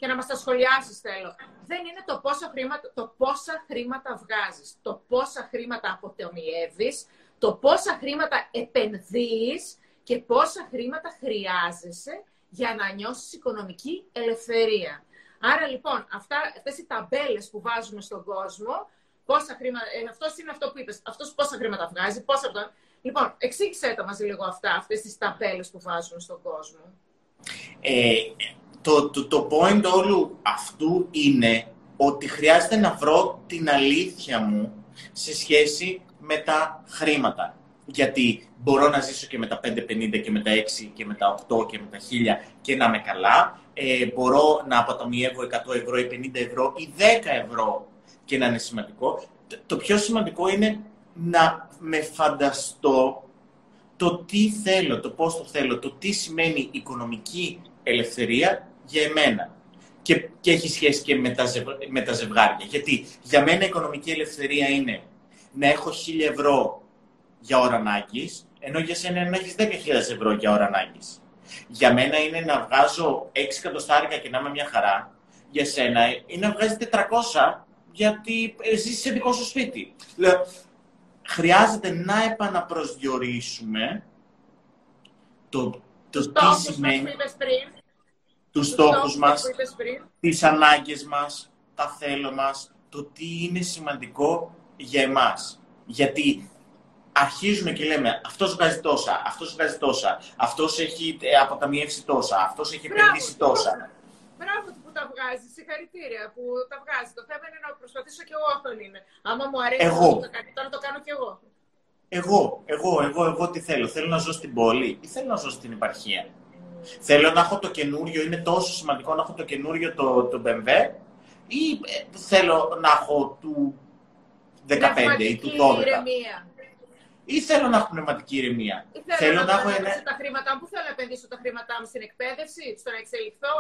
και να μας τα σχολιάσεις θέλω. Δεν είναι το πόσα χρήματα, το πόσα χρήματα βγάζεις, το πόσα χρήματα αποτεμιεύεις, το πόσα χρήματα επενδύεις και πόσα χρήματα χρειάζεσαι για να νιώσεις οικονομική ελευθερία. Άρα λοιπόν, αυτά, αυτές οι ταμπέλες που βάζουμε στον κόσμο, πόσα χρήματα, ε, αυτός είναι αυτό που είπες, αυτός πόσα χρήματα βγάζει, πόσα... Λοιπόν, εξήγησέ τα μαζί λίγο αυτά, αυτές τις ταμπέλες που βάζουμε στον κόσμο. Ε, το, το, το point όλου αυτού είναι ότι χρειάζεται να βρω την αλήθεια μου σε σχέση με τα χρήματα. Γιατί μπορώ να ζήσω και με τα 5,50 και με τα 6 και με τα 8 και με τα 1000 και να είμαι καλά. Ε, μπορώ να αποταμιεύω 100 ευρώ ή 50 ευρώ ή 10 ευρώ και να είναι σημαντικό. Το πιο σημαντικό είναι να με φανταστώ το τι θέλω, το πώς το θέλω, το τι σημαίνει οικονομική ελευθερία για εμένα. Και, και έχει σχέση και με τα, με τα ζευγάρια. Γιατί για μένα η οικονομική ελευθερία είναι να έχω 1000 ευρώ για ώρα ανάγκης, ενώ για σένα να έχεις 10.000 ευρώ για ώρα ανάγκης. Για μένα είναι να βγάζω 6 εκατοστάρικα και να είμαι μια χαρά. Για σένα είναι να βγάζει 400 γιατί ζεις σε δικό σου σπίτι. Λέω, χρειάζεται να επαναπροσδιορίσουμε το, το τι σημαίνει τους στόχους μας, τις ανάγκες μας, τα θέλω μας, το τι είναι σημαντικό για εμάς. Γιατί αρχίζουμε και λέμε αυτός βγάζει τόσα, αυτός βγάζει τόσα, αυτός έχει ε, αποταμιεύσει τόσα, αυτός έχει επενδύσει τόσα. Μπράβο που τα βγάζει, συγχαρητήρια που τα βγάζει. Το θέμα είναι να προσπαθήσω κι εγώ αυτόν είναι. Άμα μου αρέσει εγώ. το κάνει, τώρα το κάνω κι εγώ. Εγώ, εγώ, εγώ, εγώ τι θέλω. Θέλω να ζω στην πόλη ή θέλω να ζω στην επαρχία. Θέλω να έχω το καινούριο, είναι τόσο σημαντικό να έχω το καινούριο το, το BMW ή ε, θέλω να έχω του 15 ή του 12. Ηρεμία. Ή θέλω να έχω πνευματική ηρεμία. Ή θέλω, θέλω να, να έχω ένα... τα χρήματά μου. Πού θέλω να επενδύσω τα χρήματά μου στην εκπαίδευση, στο να εξελιχθώ,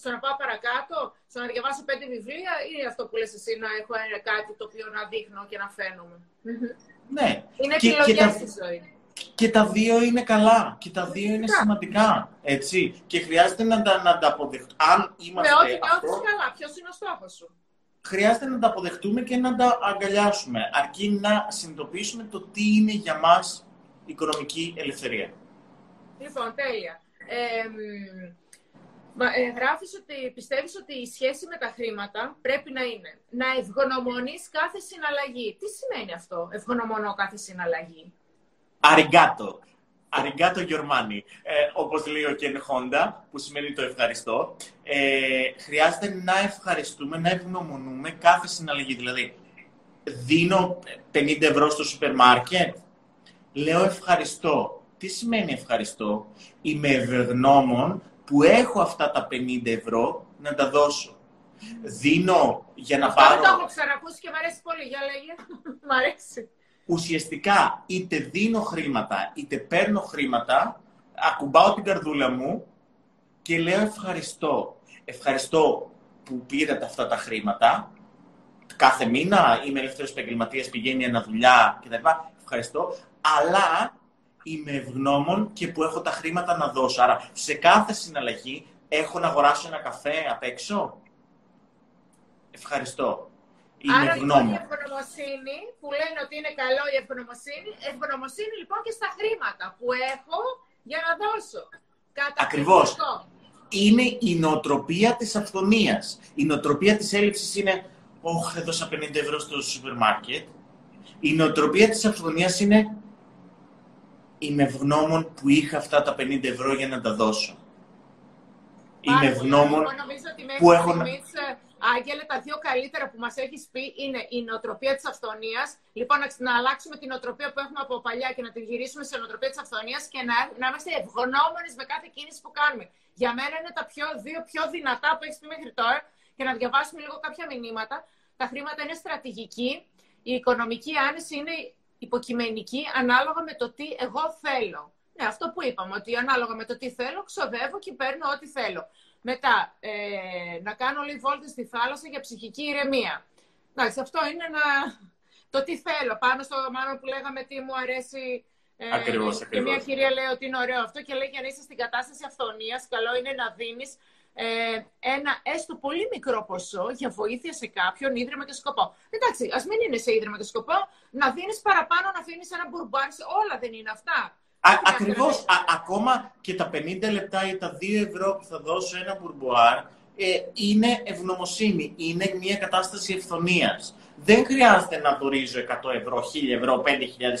στο να πάω παρακάτω, στο να διαβάσω πέντε βιβλία ή αυτό που λες εσύ να έχω κάτι το οποίο να δείχνω και να φαίνομαι; Ναι. Είναι επιλογές στη ζωή. Και τα δύο είναι καλά. Και τα δύο είναι σημαντικά. Έτσι. Και χρειάζεται να τα, να τα αποδεχτούμε. Αν είμαστε. Με ό,τι νιώθεις καλά. Ποιος είναι ο στόχος σου; Χρειάζεται να τα αποδεχτούμε και να τα αγκαλιάσουμε. Αρκεί να συνειδητοποιήσουμε το τι είναι για μας οικονομική ελευθερία. Λοιπόν, τέλεια. Ε, ε, γράφεις ότι πιστεύεις ότι η σχέση με τα χρήματα πρέπει να είναι να ευγνωμονείς κάθε συναλλαγή. Τι σημαίνει αυτό, ευγνωμονώ κάθε συναλλαγή; Αριγκάτο. Αριγκάτο Γιορμάνι. Ε, όπως λέει ο Κεν Χόντα, που σημαίνει το ευχαριστώ. Ε, χρειάζεται να ευχαριστούμε, να ευγνωμονούμε κάθε συναλλαγή. Δηλαδή, δίνω 50 ευρώ στο σούπερ μάρκετ, λέω ευχαριστώ. Τι σημαίνει ευχαριστώ; Είμαι ευγνώμων που έχω αυτά τα 50 ευρώ να τα δώσω. Δίνω για να πάρω... Αυτό το έχω ξανακούσει και μου αρέσει πολύ. Για λέγε. μ' αρέσει ουσιαστικά είτε δίνω χρήματα, είτε παίρνω χρήματα, ακουμπάω την καρδούλα μου και λέω ευχαριστώ. Ευχαριστώ που πήρατε αυτά τα χρήματα. Κάθε μήνα είμαι ελεύθερος επαγγελματίας, πηγαίνει ένα δουλειά κτλ. Ευχαριστώ. Αλλά είμαι ευγνώμων και που έχω τα χρήματα να δώσω. Άρα σε κάθε συναλλαγή έχω να αγοράσω ένα καφέ απ' έξω. Ευχαριστώ. Άρα λοιπόν η ευγνωμοσύνη που λένε ότι είναι καλό η ευγνωμοσύνη, ευγνωμοσύνη λοιπόν και στα χρήματα που έχω για να δώσω. Ακριβώς. Είναι η νοοτροπία της αυθονίας. Η νοοτροπία της έλλειψης είναι «Ωχ, έδωσα 50 ευρώ στο σούπερ μάρκετ». Η νοοτροπία της αυθονίας είναι «Είμαι ευγνώμων που είχα αυτά τα 50 ευρώ για να τα δώσω». Είμαι ευγνώμων που έχω... Άγγελε, τα δύο καλύτερα που μας έχεις πει είναι η νοοτροπία της αυθονίας. Λοιπόν, να, αλλάξουμε την νοοτροπία που έχουμε από παλιά και να την γυρίσουμε σε νοοτροπία της αυθονίας και να, να είμαστε ευγνώμονες με κάθε κίνηση που κάνουμε. Για μένα είναι τα πιο, δύο πιο δυνατά που έχεις πει μέχρι τώρα και να διαβάσουμε λίγο κάποια μηνύματα. Τα χρήματα είναι στρατηγική. Η οικονομική άνεση είναι υποκειμενική ανάλογα με το τι εγώ θέλω. Ναι, αυτό που είπαμε, ότι ανάλογα με το τι θέλω, ξοδεύω και παίρνω ό,τι θέλω. Μετά, ε, να κάνω λίγο βόλτες στη θάλασσα για ψυχική ηρεμία. Εντάξει, αυτό είναι να... το τι θέλω. Πάνω στο μάλλον που λέγαμε τι μου αρέσει. Ε, ακριβώς, και μια κυρία λέει ότι είναι ωραίο αυτό και λέει για να είσαι στην κατάσταση αυθονίας, καλό είναι να δίνεις ε, ένα έστω πολύ μικρό ποσό για βοήθεια σε κάποιον ίδρυμα και σκοπό. Εντάξει, ας μην είναι σε ίδρυμα και σκοπό, να δίνεις παραπάνω, να αφήνεις ένα μπουρμπάν, όλα δεν είναι αυτά. Ακριβώς. Ακόμα και τα 50 λεπτά ή τα 2 ευρώ που θα δώσω ένα μπουρμπουάρ ε, είναι ευγνωμοσύνη. Είναι μια κατάσταση ευθονίας. Δεν χρειάζεται να δωρίζω 100 ευρώ, 1000 ευρώ, 5.000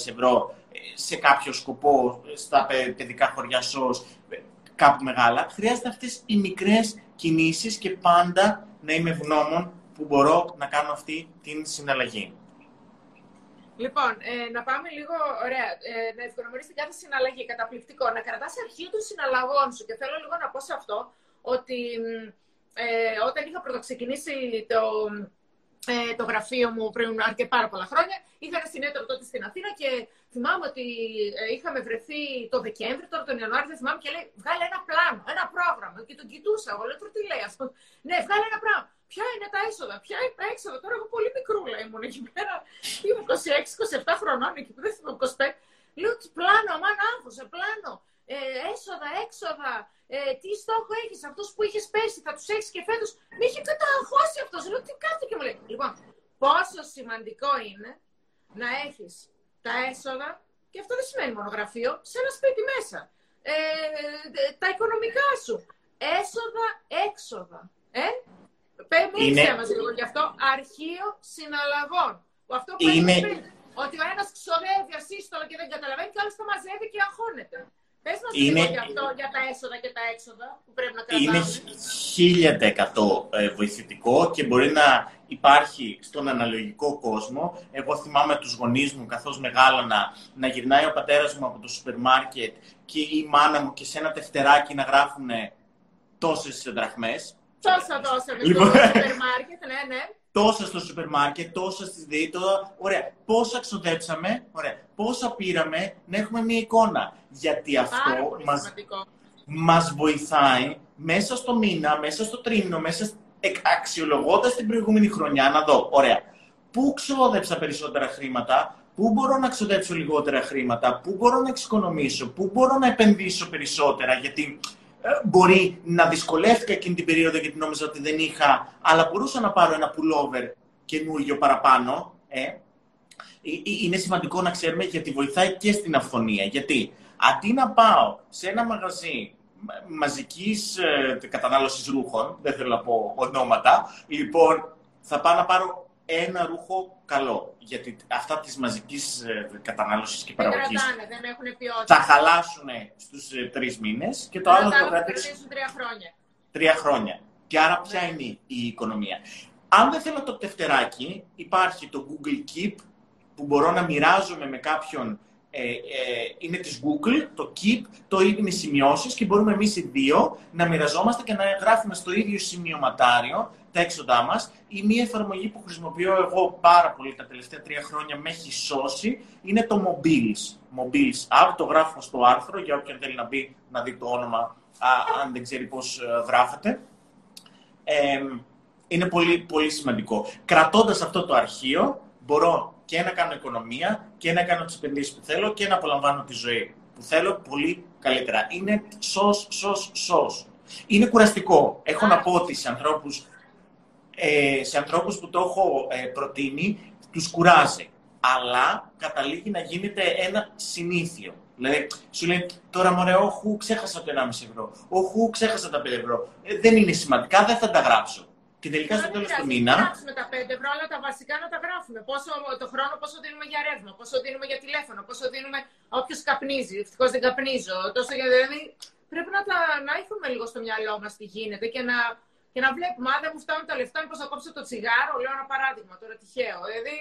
ευρώ ε, σε κάποιο σκοπό, στα παιδικά χωριά ΣΟΣ, ε, κάπου μεγάλα. Χρειάζεται αυτές οι μικρές κινήσεις και πάντα να είμαι ευγνώμων που μπορώ να κάνω αυτή την συναλλαγή. Λοιπόν, ε, να πάμε λίγο, ωραία, ε, να ευκονομερείς την κάθε συναλλαγή, καταπληκτικό. Να κρατάς αρχείο των συναλλαγών σου και θέλω λίγο να πω σε αυτό ότι ε, όταν είχα πρωτοξεκινήσει το, ε, το γραφείο μου πριν αρκετά πάρα πολλά χρόνια, είχα ένα συνέδριο τότε στην Αθήνα και θυμάμαι ότι ε, είχαμε βρεθεί το Δεκέμβρη, τώρα τον Ιανουάριο, δεν θυμάμαι και λέει βγάλε ένα πλάνο, ένα πρόγραμμα και τον κοιτούσα εγώ, λέω τι λέει αυτό. Ναι, βγάλε ένα πράγμα. Ποια είναι τα έσοδα, ποια είναι τα έξοδα; Τώρα εγώ πολύ μικρούλα ήμουν εκεί πέρα. Είμαι 26-27 χρονών, εκεί που δεν θυμάμαι 25. Λέω πλάνο, αμάν άγχωσε, πλάνο. Ε, έσοδα, έξοδα. Ε, τι στόχο έχεις, αυτός που είχες πέρσι, θα τους έχεις και φέτος. Με είχε καταγχώσει αυτός. Λέω τι κάθε και μου λέει. Λοιπόν, πόσο σημαντικό είναι να έχεις τα έσοδα, και αυτό δεν σημαίνει μονογραφείο, σε ένα σπίτι μέσα. Ε, τα οικονομικά σου. Έσοδα, έξοδα. Ε; Είναι... μας λίγο γι' αυτό. Αρχείο συναλλαγών. Αυτό που είναι... πριν, ότι ο ένας ξοδεύει ασύστολα και δεν καταλαβαίνει και ο άλλος το μαζεύει και αγχώνεται. Πες μας είναι... λίγο για αυτό, για τα έσοδα και τα έξοδα που πρέπει να κρατάμε. Είναι χίλια ε, βοηθητικό και μπορεί να υπάρχει στον αναλογικό κόσμο. Εγώ θυμάμαι τους γονείς μου καθώς μεγάλωνα να γυρνάει ο πατέρας μου από το σούπερ μάρκετ και η μάνα μου και σε ένα τευτεράκι να γράφουν τόσες δραχμές Τόσα τόσα λοιπόν, στο σούπερ μάρκετ, ναι, ναι. Τόσα στο σούπερ μάρκετ, τόσα στις δίτο. Ωραία. Πόσα ξοδέψαμε, ωραία. Πόσα πήραμε να έχουμε μια εικόνα. Γιατί αυτό μας, μας βοηθάει μέσα στο μήνα, μέσα στο τρίμηνο, μέσα αξιολογώντας την προηγούμενη χρονιά να δω, ωραία, πού ξόδεψα περισσότερα χρήματα, πού μπορώ να ξοδέψω λιγότερα χρήματα, πού μπορώ να εξοικονομήσω, πού μπορώ να επενδύσω περισσότερα, γιατί ε, μπορεί να δυσκολεύτηκα εκείνη την περίοδο γιατί νόμιζα ότι δεν είχα, αλλά μπορούσα να πάρω ένα pullover καινούργιο παραπάνω. Ε. ε. Είναι σημαντικό να ξέρουμε γιατί βοηθάει και στην αυθονία. Γιατί αντί να πάω σε ένα μαγαζί μαζικής ε, κατανάλωσης ρούχων, δεν θέλω να πω ονόματα, λοιπόν, θα πάω να πάρω ένα ρούχο καλό. Γιατί αυτά της μαζικής ε, κατανάλωσης και παραγωγής. Δεν έχουν ποιότητα. Θα χαλάσουν στους ε, τρεις μήνες και το άλλο θα κρατήσουν τρία χρόνια. Τρία χρόνια. Και άρα ποια ναι. είναι η οικονομία. Αν δεν θέλω το τευτεράκι, υπάρχει το Google Keep που μπορώ να μοιράζομαι με κάποιον ε, ε, είναι της Google, το Keep, το είναι σημειώσεις και μπορούμε εμείς οι δύο να μοιραζόμαστε και να γράφουμε στο ίδιο σημειωματάριο τα έξοδά μας. Η μία εφαρμογή που χρησιμοποιώ εγώ πάρα πολύ τα τελευταία τρία χρόνια με έχει σώσει είναι το Mobiles. Mobiles App, το γράφω στο άρθρο για όποιον θέλει να μπει να δει το όνομα, α, αν δεν ξέρει πώς ε, γράφεται. Ε, είναι πολύ, πολύ σημαντικό. Κρατώντας αυτό το αρχείο, μπορώ και να κάνω οικονομία και να κάνω τις επενδύσεις που θέλω και να απολαμβάνω τη ζωή που θέλω πολύ καλύτερα. Είναι σως, σως, σως. Είναι κουραστικό. Έχω να πω ότι σε ανθρώπους, ε, σε ανθρώπους που το έχω ε, προτείνει, τους κουράζει. Αλλά καταλήγει να γίνεται ένα συνήθιο. Δηλαδή, σου λέει τώρα μωρέ, όχου, ξέχασα το 1,5 ευρώ. Όχου, ξέχασα τα 5 ευρώ. Ε, δεν είναι σημαντικά, δεν θα τα γράψω. Και τελικά στο τέλος του μήνα. Δεν γράψουμε τα 5 ευρώ, αλλά τα βασικά να τα γράφουμε. Πόσο το χρόνο, πόσο δίνουμε για ρεύμα, πόσο δίνουμε για τηλέφωνο, πόσο δίνουμε. Όποιος καπνίζει, ευτυχώς δεν καπνίζω. Τόσο για δηλαδή, πρέπει να, τα, να έχουμε λίγο στο μυαλό μας τι γίνεται και να, και να βλέπουμε. Αν δεν μου φτάνουν τα λεφτά, μήπως θα κόψω το τσιγάρο, λέω ένα παράδειγμα τώρα τυχαίο. Δηλαδή,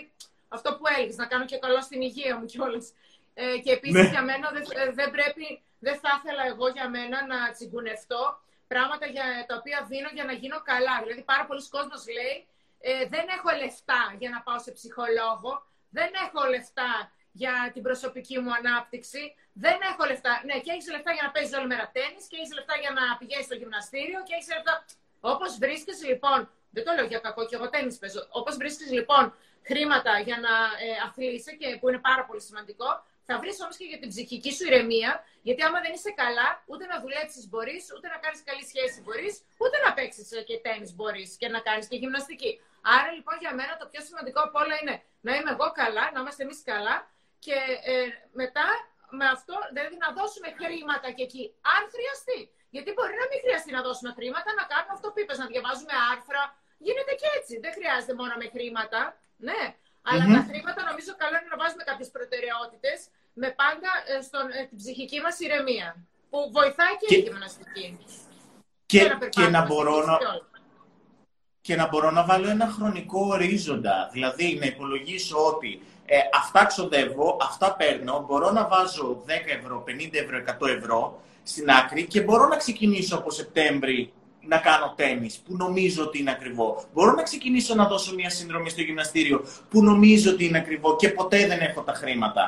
αυτό που έλεγες, να κάνω και καλό στην υγεία μου κιόλας. Ε, και επίσης ναι. για μένα δεν, δεν πρέπει, δεν θα ήθελα εγώ για μένα να τσιγκουνευτώ πράγματα για τα οποία δίνω για να γίνω καλά. Δηλαδή, πάρα πολλοί κόσμος λέει, ε, δεν έχω λεφτά για να πάω σε ψυχολόγο, δεν έχω λεφτά για την προσωπική μου ανάπτυξη, δεν έχω λεφτά. Ναι, και έχεις λεφτά για να παίζεις όλη μέρα τέννη, και έχεις λεφτά για να πηγαίνεις στο γυμναστήριο, και έχεις λεφτά. Όπως βρίσκεις λοιπόν, δεν το λέω για κακό, και εγώ τέννη παίζω. Όπως βρίσκεις λοιπόν χρήματα για να ε, αθλείσαι, και που είναι πάρα πολύ σημαντικό, θα βρεις όμως και για την ψυχική σου ηρεμία, γιατί άμα δεν είσαι καλά, ούτε να δουλέψεις μπορείς, ούτε να κάνεις καλή σχέση μπορείς, ούτε να παίξεις και τέννη μπορείς και να κάνεις και γυμναστική. Άρα λοιπόν για μένα το πιο σημαντικό από όλα είναι να είμαι εγώ καλά, να είμαστε εμείς καλά και ε, μετά με αυτό, δηλαδή να δώσουμε χρήματα και εκεί, αν χρειαστεί. Γιατί μπορεί να μην χρειαστεί να δώσουμε χρήματα, να κάνουμε αυτό που είπες, να διαβάζουμε άρθρα. Γίνεται και έτσι. Δεν χρειάζεται μόνο με χρήματα. Ναι. Αλλά τα χρήματα νομίζω καλό είναι να βάζουμε κάποιες προτεραιότητες με πάντα ε, στον, ε, την ψυχική μας ηρεμία. Που βοηθάει και, και... η γυμναστική. Και, και, να μπορώ να, και να μπορώ να βάλω ένα χρονικό ορίζοντα. Δηλαδή να υπολογίσω ότι ε, αυτά ξοδεύω, αυτά παίρνω, μπορώ να βάζω 10 ευρώ, 50 ευρώ, 100 ευρώ στην άκρη και μπορώ να ξεκινήσω από Σεπτέμβρη να κάνω τέννις, που νομίζω ότι είναι ακριβό. Μπορώ να ξεκινήσω να δώσω μια συνδρομή στο γυμναστήριο, που νομίζω ότι είναι ακριβό και ποτέ δεν έχω τα χρήματα.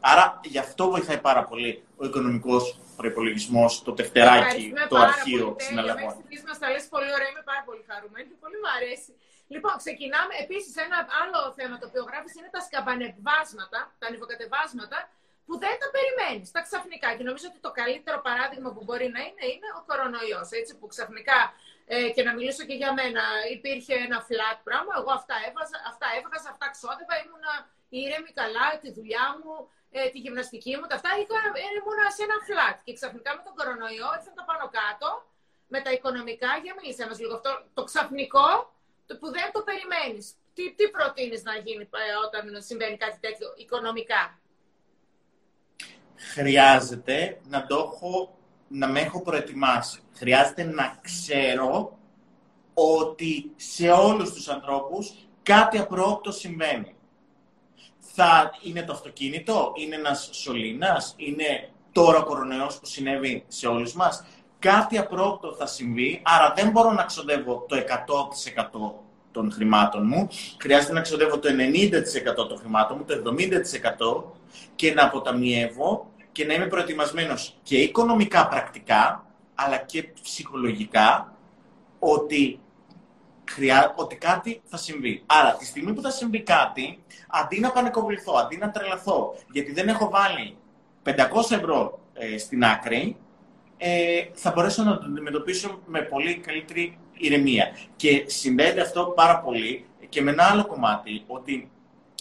Άρα γι' αυτό βοηθάει πάρα πολύ ο οικονομικός προπολογισμό, το τευτεράκι, το αρχείο συναλλαγών. Μέχρι μας τα λες πολύ ωραία, είμαι πάρα πολύ χαρούμενη και πολύ μου αρέσει. Λοιπόν, ξεκινάμε. Επίσης, ένα άλλο θέμα το οποίο γράφεις είναι τα σκαμπανεβάσματα, τα ανεβοκατεβάσματα, που δεν τα περιμένεις. Τα ξαφνικά. Και νομίζω ότι το καλύτερο παράδειγμα που μπορεί να είναι είναι ο κορονοϊός. Έτσι, που ξαφνικά, ε, και να μιλήσω και για μένα, υπήρχε ένα flat πράγμα. Εγώ αυτά έβαζα, αυτά έβγαζα, αυτά ξόδευα, ήμουνα ήρεμη καλά, τη δουλειά μου, ε, τη γυμναστική μου, τα αυτά είχα, ήμουν σε ένα flat. Και ξαφνικά με τον κορονοϊό ήρθαν τα πάνω κάτω, με τα οικονομικά, για μίλησέ μας λίγο αυτό, το ξαφνικό, το που δεν το περιμένεις. Τι, τι προτείνεις να γίνει ε, όταν συμβαίνει κάτι τέτοιο οικονομικά; Χρειάζεται να το έχω, να με έχω προετοιμάσει. Χρειάζεται να ξέρω ότι σε όλους τους ανθρώπους κάτι απρόοπτο συμβαίνει θα είναι το αυτοκίνητο, είναι ένας σωλήνας, είναι τώρα ο κορονοϊός που συνέβη σε όλους μας. Κάτι απρόπτο θα συμβεί, άρα δεν μπορώ να ξοδεύω το 100% των χρημάτων μου. Χρειάζεται να ξοδεύω το 90% των χρημάτων μου, το 70% και να αποταμιεύω και να είμαι προετοιμασμένος και οικονομικά πρακτικά, αλλά και ψυχολογικά, ότι χρειά... ότι κάτι θα συμβεί. Άρα, τη στιγμή που θα συμβεί κάτι, αντί να πανεκοβληθώ, αντί να τρελαθώ, γιατί δεν έχω βάλει 500 ευρώ ε, στην άκρη, ε, θα μπορέσω να το αντιμετωπίσω με πολύ καλύτερη ηρεμία. Και συνδέεται αυτό πάρα πολύ και με ένα άλλο κομμάτι, ότι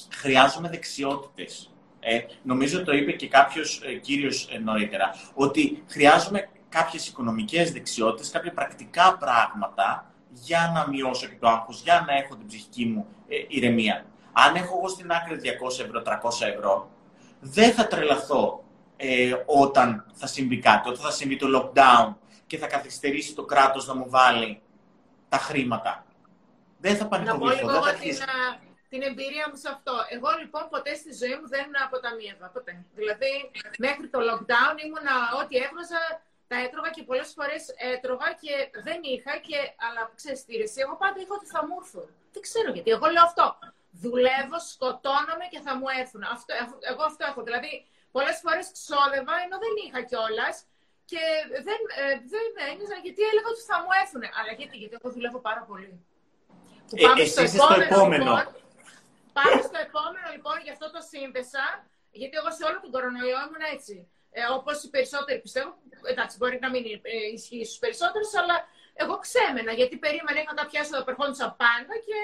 χρειάζομαι δεξιότητες. Ε, νομίζω το είπε και κάποιος ε, κύριος ε, νωρίτερα, ότι χρειάζομαι κάποιες οικονομικές δεξιότητες, κάποια πρακτικά πράγματα για να μειώσω και το άγχος, για να έχω την ψυχική μου ε, ηρεμία. Αν έχω εγώ στην άκρη 200 ευρώ, 300 ευρώ, δεν θα τρελαθώ ε, όταν θα συμβεί κάτι, όταν θα συμβεί το lockdown και θα καθυστερήσει το κράτος να μου βάλει τα χρήματα. Δεν θα πανικοβληθώ. Να πω λίγο την, την εμπειρία μου σε αυτό. Εγώ λοιπόν ποτέ στη ζωή μου δεν αποταμίευα. Ποτέ. Δηλαδή μέχρι το lockdown ήμουνα ό,τι έβγαζα τα έτρωγα και πολλές φορές έτρωγα και δεν είχα. Και, αλλά ξέρεις τι, εγώ πάντα είχα ότι θα μου έρθουν. Δεν ξέρω γιατί. Εγώ λέω αυτό. Δουλεύω, σκοτώνομαι και θα μου έρθουν. Αυτό, εγώ αυτό έχω. Δηλαδή, πολλές φορές ξόδευα ενώ δεν είχα κιόλας και δεν, ε, δεν ένιωσα γιατί έλεγα ότι θα μου έρθουν. Αλλά γιατί, γιατί εγώ δουλεύω πάρα πολύ. Ε, πάμε στο επόμενο. Στο επόμενο. Λοιπόν, πάμε στο επόμενο λοιπόν, γι' αυτό το σύνδεσα. Γιατί εγώ σε όλο τον κορονοϊό ήμουν έτσι ε, όπως οι περισσότεροι πιστεύω. Εντάξει, μπορεί να μην ε, ισχύει στους περισσότερους, αλλά εγώ ξέμενα γιατί περίμενα, είχα κάποια έσοδα που ερχόντουσαν πάντα και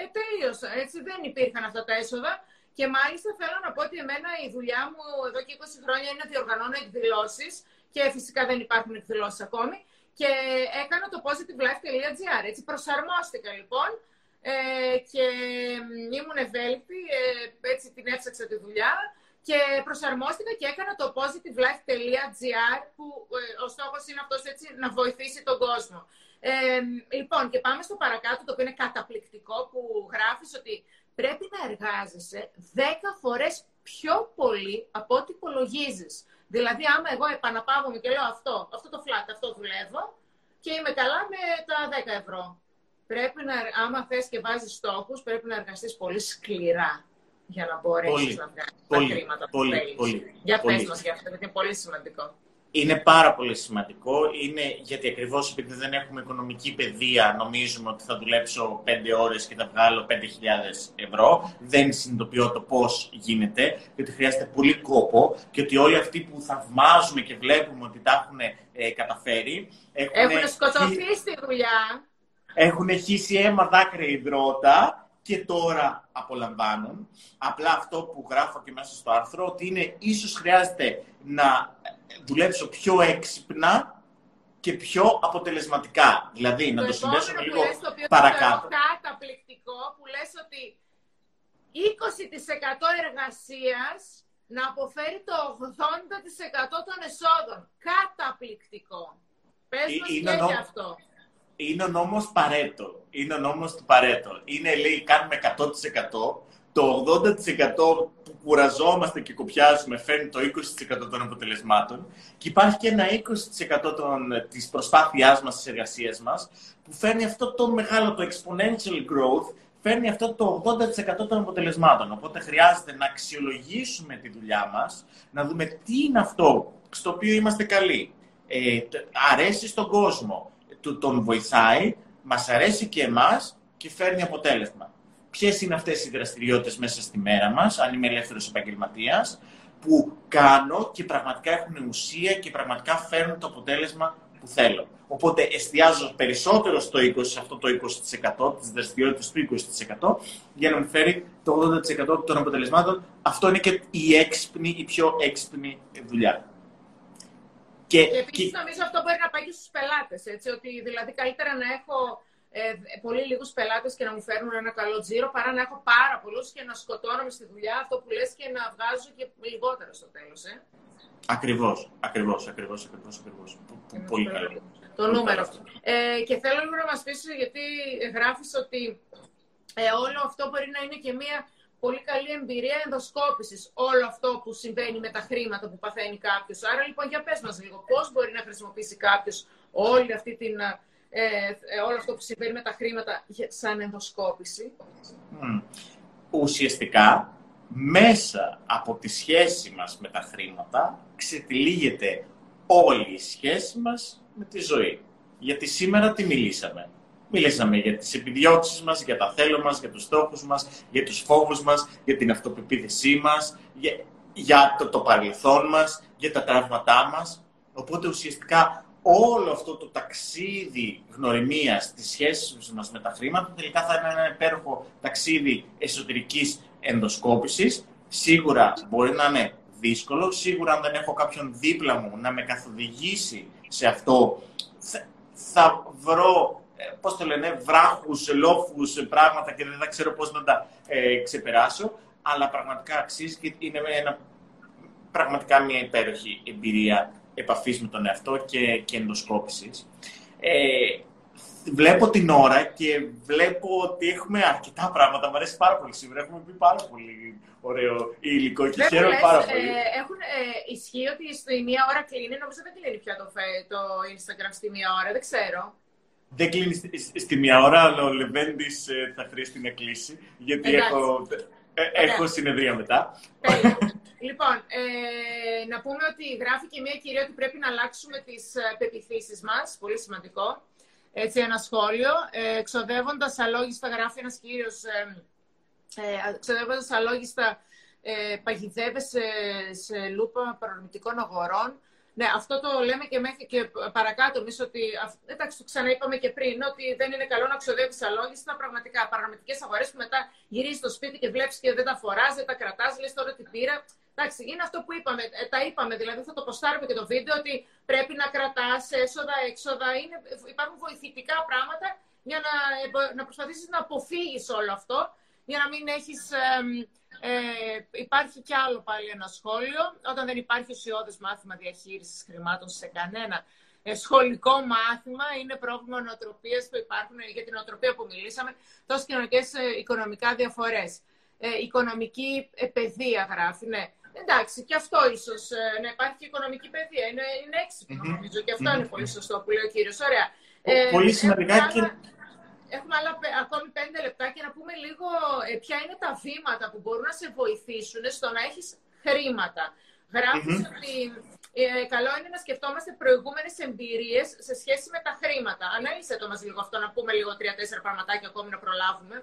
ε, τελείωσα. Έτσι δεν υπήρχαν αυτά τα έσοδα. Και μάλιστα θέλω να πω ότι εμένα η δουλειά μου εδώ και 20 χρόνια είναι να διοργανώνω εκδηλώσεις και φυσικά δεν υπάρχουν εκδηλώσεις ακόμη. Και έκανα το positivelife.gr. Έτσι προσαρμόστηκα λοιπόν ε, και ήμουν ευέλικτη, ε, έτσι την έψαξα τη δουλειά και προσαρμόστηκα και έκανα το positivelife.gr που ε, ο στόχος είναι αυτός έτσι να βοηθήσει τον κόσμο. Ε, λοιπόν, και πάμε στο παρακάτω, το οποίο είναι καταπληκτικό, που γράφεις ότι πρέπει να εργάζεσαι 10 φορές πιο πολύ από ό,τι υπολογίζεις. Δηλαδή, άμα εγώ επαναπαύομαι και λέω αυτό, αυτό το flat, αυτό δουλεύω και είμαι καλά με τα 10 ευρώ. Πρέπει να, άμα θες και βάζεις στόχους, πρέπει να εργαστείς πολύ σκληρά για να μπορέσεις να βγάλεις τα χρήματα που θέλεις. Πολύ, για πες μας για αυτό, γιατί είναι πολύ σημαντικό. Είναι πάρα πολύ σημαντικό. Είναι γιατί ακριβώς επειδή δεν έχουμε οικονομική παιδεία, νομίζουμε ότι θα δουλέψω 5 ώρες και θα βγάλω 5.000 ευρώ. Δεν συνειδητοποιώ το πώς γίνεται, γιατί χρειάζεται πολύ κόπο και ότι όλοι αυτοί που θαυμάζουμε και βλέπουμε ότι τα έχουν ε, καταφέρει. Έχουν, έχουν σκοτωθεί στη δουλειά. Έχουν χύσει αίμα, δάκρυα, υδρότα και τώρα απολαμβάνουν. Απλά αυτό που γράφω και μέσα στο άρθρο, ότι είναι ίσως χρειάζεται να δουλέψω πιο έξυπνα και πιο αποτελεσματικά. Δηλαδή, να το συνδέσω με λίγο λες, το οποίο παρακάτω. Το καταπληκτικό που λες ότι 20% εργασίας να αποφέρει το 80% των εσόδων. Καταπληκτικό. Πες Ε, μας είναι και νο- για αυτό. Είναι ο νόμος Παρέτο. Είναι ο νόμος του Παρέτο. Είναι, λέει, κάνουμε 100%. Το 80% που κουραζόμαστε και κοπιάζουμε φέρνει το 20% των αποτελεσμάτων και υπάρχει και ένα 20% των, της προσπάθειάς μας, της εργασίας μας που φέρνει αυτό το μεγάλο, το exponential growth, φέρνει αυτό το 80% των αποτελεσμάτων. Οπότε χρειάζεται να αξιολογήσουμε τη δουλειά μας, να δούμε τι είναι αυτό στο οποίο είμαστε καλοί. Ε, τ- αρέσει στον κόσμο, του, τον βοηθάει, μας αρέσει και εμάς και φέρνει αποτέλεσμα. Ποιες είναι αυτές οι δραστηριότητες μέσα στη μέρα μας, αν είμαι ελεύθερος επαγγελματίας, που κάνω και πραγματικά έχουν ουσία και πραγματικά φέρνουν το αποτέλεσμα που θέλω. Οπότε εστιάζω περισσότερο στο 20, σε αυτό το 20%, τις δραστηριότητες του 20%, για να μου φέρει το 80% των αποτελεσμάτων. Αυτό είναι και η έξυπνη, η πιο έξυπνη δουλειά. Και, Και επίση νομίζω αυτό μπορεί να πάει και στους πελάτες. Ότι δηλαδή καλύτερα να έχω ε, πολύ λίγους πελάτες και να μου φέρνουν ένα καλό τζίρο παρά να έχω πάρα πολλούς και να σκοτώνομαι στη δουλειά αυτό που λες και να βγάζω και λιγότερο στο τέλος. Ε. Ακριβώς, ακριβώς, ακριβώς, ακριβώς, ακριβώς. Πο- πο- Πολύ καλό. Το Πολύ νούμερο. καλό. Ε, και θέλω λίγο να μας πεις, γιατί γράφεις ότι ε, όλο αυτό μπορεί να είναι και μια πολύ καλή εμπειρία ενδοσκόπησης. Όλο αυτό που συμβαίνει με τα χρήματα που παθαίνει κάποιος. Άρα λοιπόν για πες μας λίγο, πώς μπορεί να χρησιμοποιήσει κάποιος όλη αυτή την, ε, ε, όλο αυτό που συμβαίνει με τα χρήματα για- σαν ενδοσκόπηση; Μμ. Ουσιαστικά, μέσα από τη σχέση μας με τα χρήματα, ξετυλίγεται όλη η σχέση μας με τη ζωή. Γιατί σήμερα τι μιλήσαμε. Μιλήσαμε για τις επιδιώξεις μας, για τα θέλω μας, για τους στόχους μας, για τους φόβους μας, για την αυτοπεποίθησή μας, για, για το, το παρελθόν μας, για τα τραύματά μας. Οπότε ουσιαστικά όλο αυτό το ταξίδι γνωριμίας της σχέσης μας με τα χρήματα τελικά θα είναι ένα υπέροχο ταξίδι εσωτερικής ενδοσκόπησης. Σίγουρα μπορεί να είναι δύσκολο, σίγουρα αν δεν έχω κάποιον δίπλα μου να με καθοδηγήσει σε αυτό, θα, θα βρω, ε, πώς το λένε, βράχους, λόφους, ε, πράγματα και δεν θα ξέρω πώς να τα ε, ξεπεράσω, αλλά πραγματικά αξίζει και είναι ένα, πραγματικά μια υπέροχη εμπειρία επαφής με τον εαυτό και, και ενδοσκόπησης. Ε, βλέπω την ώρα και βλέπω ότι έχουμε αρκετά πράγματα. Μ' αρέσει πάρα πολύ σήμερα. Έχουμε πει πάρα πολύ ωραίο υλικό και Δεν μου χαίρομαι λες, πάρα ε, πολύ. έχουν, ε, ισχύει ότι στη μία ώρα κλείνει, νομίζω δεν κλείνει πια το, φε- το Instagram στη μία ώρα, δεν ξέρω. Δεν κλείνει στη, στη- στη μία ώρα, αλλά ο Λεβέντης ε, θα χρειαστεί να κλείσει, γιατί Εντάξει. έχω, ε, έχω συνεδρία μετά. Τέλεια. λοιπόν, ε, να πούμε ότι γράφει και μια κυρία ότι πρέπει να αλλάξουμε τις ε, πεπιθήσεις μας. Πολύ σημαντικό. Έτσι, ένα σχόλιο. Ε, εξοδεύοντας αλόγιστα, γράφει ένας κύριος, ε, ε, εξοδεύοντας αλόγιστα ε, παγιδεύεσαι σε λούπα παρορμητικών αγορών. Ναι, αυτό το λέμε και, μέχρι και παρακάτω εμείς ότι. αυ- Εντάξει, το ξαναείπαμε και πριν, ότι δεν είναι καλό να ξοδεύει αλόγιστα. Πραγματικά, παρανομητικές αγορές που μετά γυρίζεις στο σπίτι και βλέπεις και δεν τα φοράς, δεν τα κρατάς, λες τώρα τι πήρα. Εντάξει, είναι αυτό που είπαμε. Ε, τα είπαμε, δηλαδή θα το ποστάρουμε και το βίντεο ότι πρέπει να κρατάς έσοδα, έξοδα. Είναι, υπάρχουν βοηθητικά πράγματα για να, ε, να προσπαθήσεις να αποφύγεις όλο αυτό, για να μην έχεις. Ε, υπάρχει κι άλλο πάλι ένα σχόλιο. Όταν δεν υπάρχει ουσιώδες μάθημα διαχείρισης χρημάτων σε κανένα ε, σχολικό μάθημα, είναι πρόβλημα νοοτροπίας που υπάρχουν για την νοοτροπία που μιλήσαμε, τόσο κοινωνικές ε, οικονομικά διαφορές. Ε, οικονομική ε, παιδεία γράφει, ναι. Εντάξει, και αυτό ίσως ε, να υπάρχει και οικονομική παιδεία. Είναι, είναι έξυπνο, Μμμ. νομίζω, και αυτό Μμμ. είναι πολύ σωστό που λέει ο κύριος. Ωραία. Πο- πολύ σημαντικά έχουμε και- άλλα- Έχουμε άλλα, πε- ακόμη πέντε λεπτά και να πούμε λίγο ε, ποια είναι τα βήματα που μπορούν να σε βοηθήσουν στο να έχεις χρήματα. Γράφεις Μμμ. ότι ε, καλό είναι να σκεφτόμαστε προηγούμενες εμπειρίες σε σχέση με τα χρήματα. Ανέλησε το μας λίγο αυτό, να πούμε λίγο τρία-τέσσερα πραγματάκια ακόμη να προλάβουμε.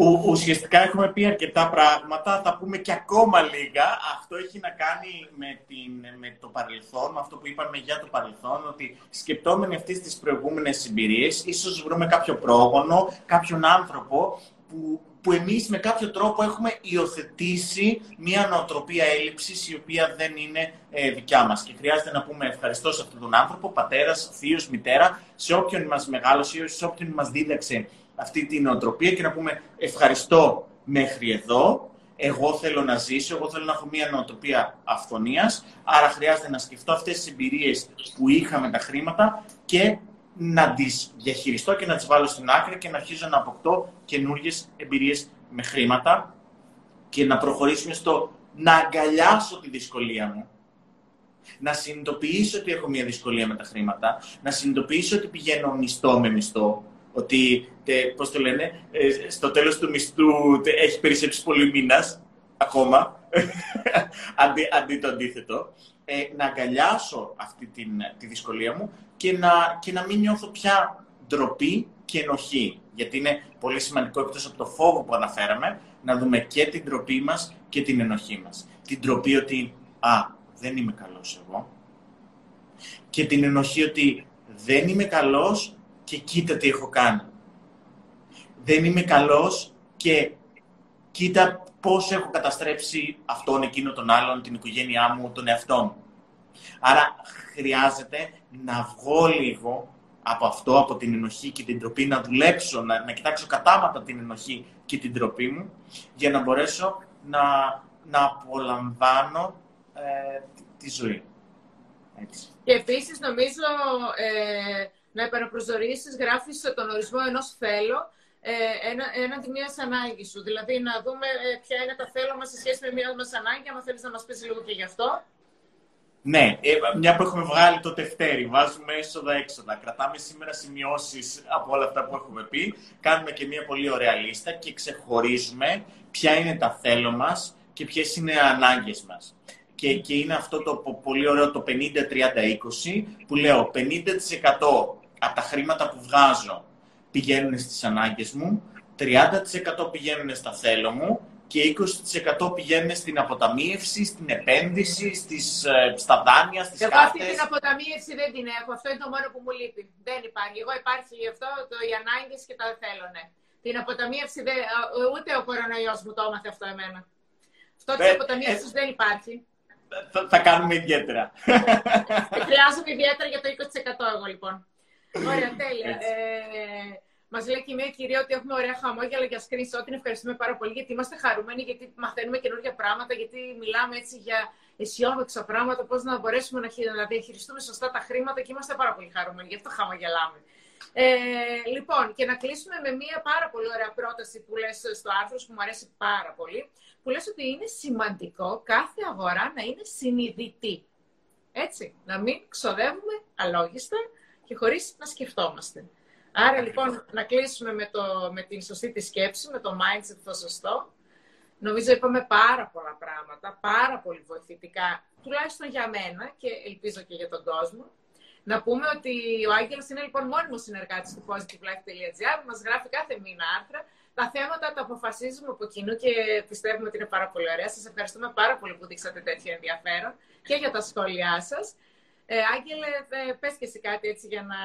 Ο, ουσιαστικά έχουμε πει αρκετά πράγματα, θα πούμε και ακόμα λίγα. Αυτό έχει να κάνει με, την, με το παρελθόν, με αυτό που είπαμε για το παρελθόν, ότι σκεπτόμενοι αυτές τις προηγούμενες εμπειρίες, ίσως βρούμε κάποιο πρόγονο, κάποιον άνθρωπο που, που που εμείς με κάποιο τρόπο έχουμε υιοθετήσει μια νοοτροπία έλλειψης η οποία δεν είναι ε, δικιά μας. Και χρειάζεται να πούμε ευχαριστώ σε αυτόν τον άνθρωπο, πατέρας, θείος, μητέρα, σε όποιον μας μεγάλωσε ή σε όποιον μας δίδαξε αυτή την νοοτροπία και να πούμε ευχαριστώ μέχρι εδώ, εγώ θέλω να ζήσω, εγώ θέλω να έχω μια νοοτροπία αυθονίας, άρα χρειάζεται να σκεφτώ αυτές τις εμπειρίες που είχα με τα χρήματα και να τις διαχειριστώ και να τις βάλω στην άκρη και να αρχίζω να αποκτώ καινούργιες εμπειρίες με χρήματα και να προχωρήσουμε στο να αγκαλιάσω τη δυσκολία μου, να συνειδητοποιήσω ότι έχω μια δυσκολία με τα χρήματα, να συνειδητοποιήσω ότι πηγαίνω μισθό με μισθό, ότι, πώς το λένε, ε, στο τέλος του μισθού έχει περισσέψει πολύ μήνας, ακόμα, αντί, αντί το αντίθετο, ε, να αγκαλιάσω αυτή την, τη δυσκολία μου και να, και να μην νιώθω πια ντροπή και ενοχή. Γιατί είναι πολύ σημαντικό, εκτός από το φόβο που αναφέραμε, να δούμε και την ντροπή μας και την ενοχή μας. Την ντροπή ότι, α, δεν είμαι καλός εγώ. Και την ενοχή ότι δεν είμαι καλός και κοίτα τι έχω κάνει. Δεν είμαι καλός και κοίτα πώς έχω καταστρέψει αυτόν, εκείνο, τον άλλον, την οικογένειά μου, τον εαυτό μου. Άρα χρειάζεται να βγω λίγο από αυτό, από την ενοχή και την τροπή, να δουλέψω, να, να κοιτάξω κατάματα την ενοχή και την τροπή μου, για να μπορέσω να, να απολαμβάνω ε, τη, ζωή. Έτσι. Και επίσης νομίζω ε, να επαναπροσδορίσεις, γράφεις τον ορισμό ενός θέλω, ε, ένα, έναντι μιας ανάγκης σου. Δηλαδή να δούμε ε, ποια είναι τα θέλω μας σε σχέση με μια μας ανάγκη. Αν θέλεις να μας πεις λίγο και γι' αυτό. Ναι, ε, μια που έχουμε βγάλει το τευτέρι, βάζουμε έσοδα-έξοδα, κρατάμε σήμερα σημειώσεις από όλα αυτά που έχουμε πει, κάνουμε και μια πολύ ωραία λίστα και ξεχωρίζουμε ποια είναι τα θέλω μας και ποιες είναι οι ανάγκες μας. Και, και είναι αυτό το πολύ ωραίο το 50-30-20 που λέω 50% από τα χρήματα που βγάζω πηγαίνουν στις ανάγκες μου, 30% πηγαίνουν στα θέλω μου και 20% πηγαίνουν στην αποταμίευση, στην επένδυση, στις, ε, στα δάνεια, στις Εγώ κάρτες. αυτή την αποταμίευση δεν την έχω. Αυτό είναι το μόνο που μου λείπει. Δεν υπάρχει. Εγώ υπάρχει γι' αυτό το, οι ανάγκες και τα θέλω, ναι. Την αποταμίευση, δεν, ούτε ο κορονοϊός μου το έμαθε αυτό εμένα. Αυτό της αποταμίευσης δεν υπάρχει. Θα, θα κάνουμε ιδιαίτερα. Χρειάζομαι ιδιαίτερα για το 20% εγώ λοιπόν. Ωραία, τέλεια. Ε, Μας λέει και μια κυρία ότι έχουμε ωραία χαμόγελα για screenshot. Την ευχαριστούμε πάρα πολύ γιατί είμαστε χαρούμενοι, γιατί μαθαίνουμε καινούργια πράγματα, γιατί μιλάμε έτσι για αισιόδοξα πράγματα, πώς να μπορέσουμε να διαχειριστούμε σωστά τα χρήματα και είμαστε πάρα πολύ χαρούμενοι. Γι' αυτό χαμογελάμε. Ε, λοιπόν, και να κλείσουμε με μια πάρα πολύ ωραία πρόταση που λες στο άρθρο που μου αρέσει πάρα πολύ, που λες ότι είναι σημαντικό κάθε αγορά να είναι συνειδητή. Έτσι, να μην ξοδεύουμε αλόγιστα και χωρίς να σκεφτόμαστε. Άρα λοιπόν να κλείσουμε με, το, με την σωστή τη σκέψη, με το mindset το σωστό. Νομίζω είπαμε πάρα πολλά πράγματα, πάρα πολύ βοηθητικά, τουλάχιστον για μένα και ελπίζω και για τον κόσμο. Να πούμε ότι ο Άγγελος είναι λοιπόν μόνιμος συνεργάτης του positivelife.gr, μας γράφει κάθε μήνα άρθρα. Τα θέματα τα αποφασίζουμε από κοινού και πιστεύουμε ότι είναι πάρα πολύ ωραία. Σας ευχαριστούμε πάρα πολύ που δείξατε τέτοιο ενδιαφέρον και για τα σχόλιά σας. Ε, Άγγελε, ε, πες και εσύ κάτι έτσι για να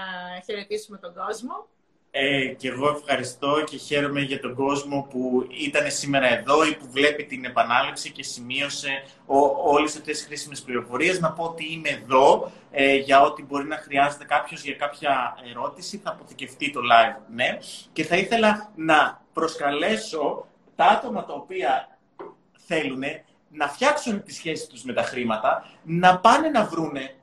χαιρετήσουμε τον κόσμο. Ε, και εγώ ευχαριστώ και χαίρομαι για τον κόσμο που ήταν σήμερα εδώ ή που βλέπει την επανάληψη και σημείωσε ο, όλες αυτές τις χρήσιμες πληροφορίες. Να πω ότι είμαι εδώ ε, για ό,τι μπορεί να χρειάζεται κάποιος για κάποια ερώτηση. Θα αποθηκευτεί το live, ναι. Και θα ήθελα να προσκαλέσω τα άτομα τα οποία θέλουν να φτιάξουν τη σχέση τους με τα χρήματα, να πάνε να βρούνε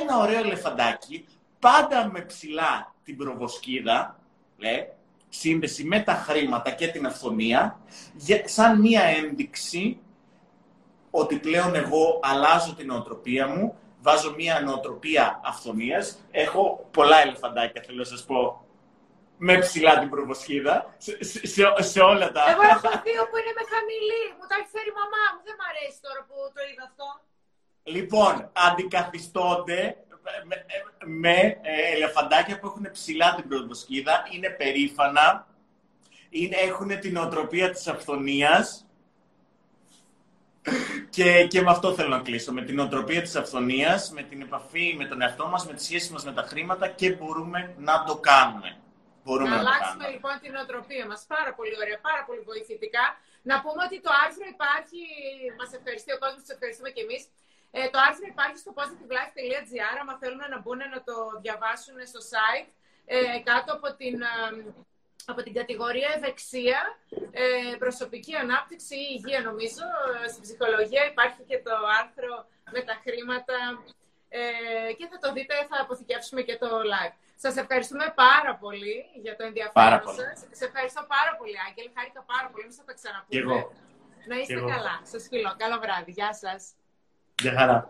ένα ωραίο ελεφαντάκι, πάντα με ψηλά την προβοσκίδα, λέ, σύνδεση με τα χρήματα και την αυθονία, σαν μία ένδειξη ότι πλέον εγώ αλλάζω την νοοτροπία μου, βάζω μία νοοτροπία αυθονίας. Έχω πολλά ελεφαντάκια, θέλω να σας πω, με ψηλά την προβοσχίδα, σε, σε, σε, όλα τα... Εγώ έχω δύο που είναι με χαμηλή, μου τα έχει φέρει η μαμά μου, δεν μου αρέσει τώρα που το είδα αυτό. Λοιπόν, αντικαθιστώνται με, με ε, ελεφαντάκια που έχουν ψηλά την πρωτοσκίδα, είναι περήφανα, είναι, έχουν την οτροπία της αυθονίας και, και με αυτό θέλω να κλείσω, με την οτροπία της αυθονίας, με την επαφή με τον εαυτό μας, με τη σχέση μας με τα χρήματα και μπορούμε να το κάνουμε. Μπορούμε να, να αλλάξουμε λοιπόν την οτροπία μας. Πάρα πολύ ωραία, πάρα πολύ βοηθητικά. Να πούμε ότι το άρθρο υπάρχει, μας ευχαριστεί ο κόσμος, σας ευχαριστούμε και εμείς. Ε, το άρθρο υπάρχει στο positivelife.gr, άμα θέλουν να μπουν να το διαβάσουν στο site, ε, κάτω από την, ε, από την κατηγορία ευεξία, ε, προσωπική ανάπτυξη ή υγεία νομίζω. Ε, στην ψυχολογία υπάρχει και το άρθρο με τα χρήματα ε, και θα το δείτε, θα αποθηκεύσουμε και το live. Σας ευχαριστούμε πάρα πολύ για το ενδιαφέρον σας. Σε ευχαριστώ πάρα πολύ, Άγγελ. Χάρηκα πάρα πολύ. Μην θα τα ξαναπούμε. Να είστε καλά. Σας φιλώ. Καλό βράδυ. Γεια σας. Γεια χαρά.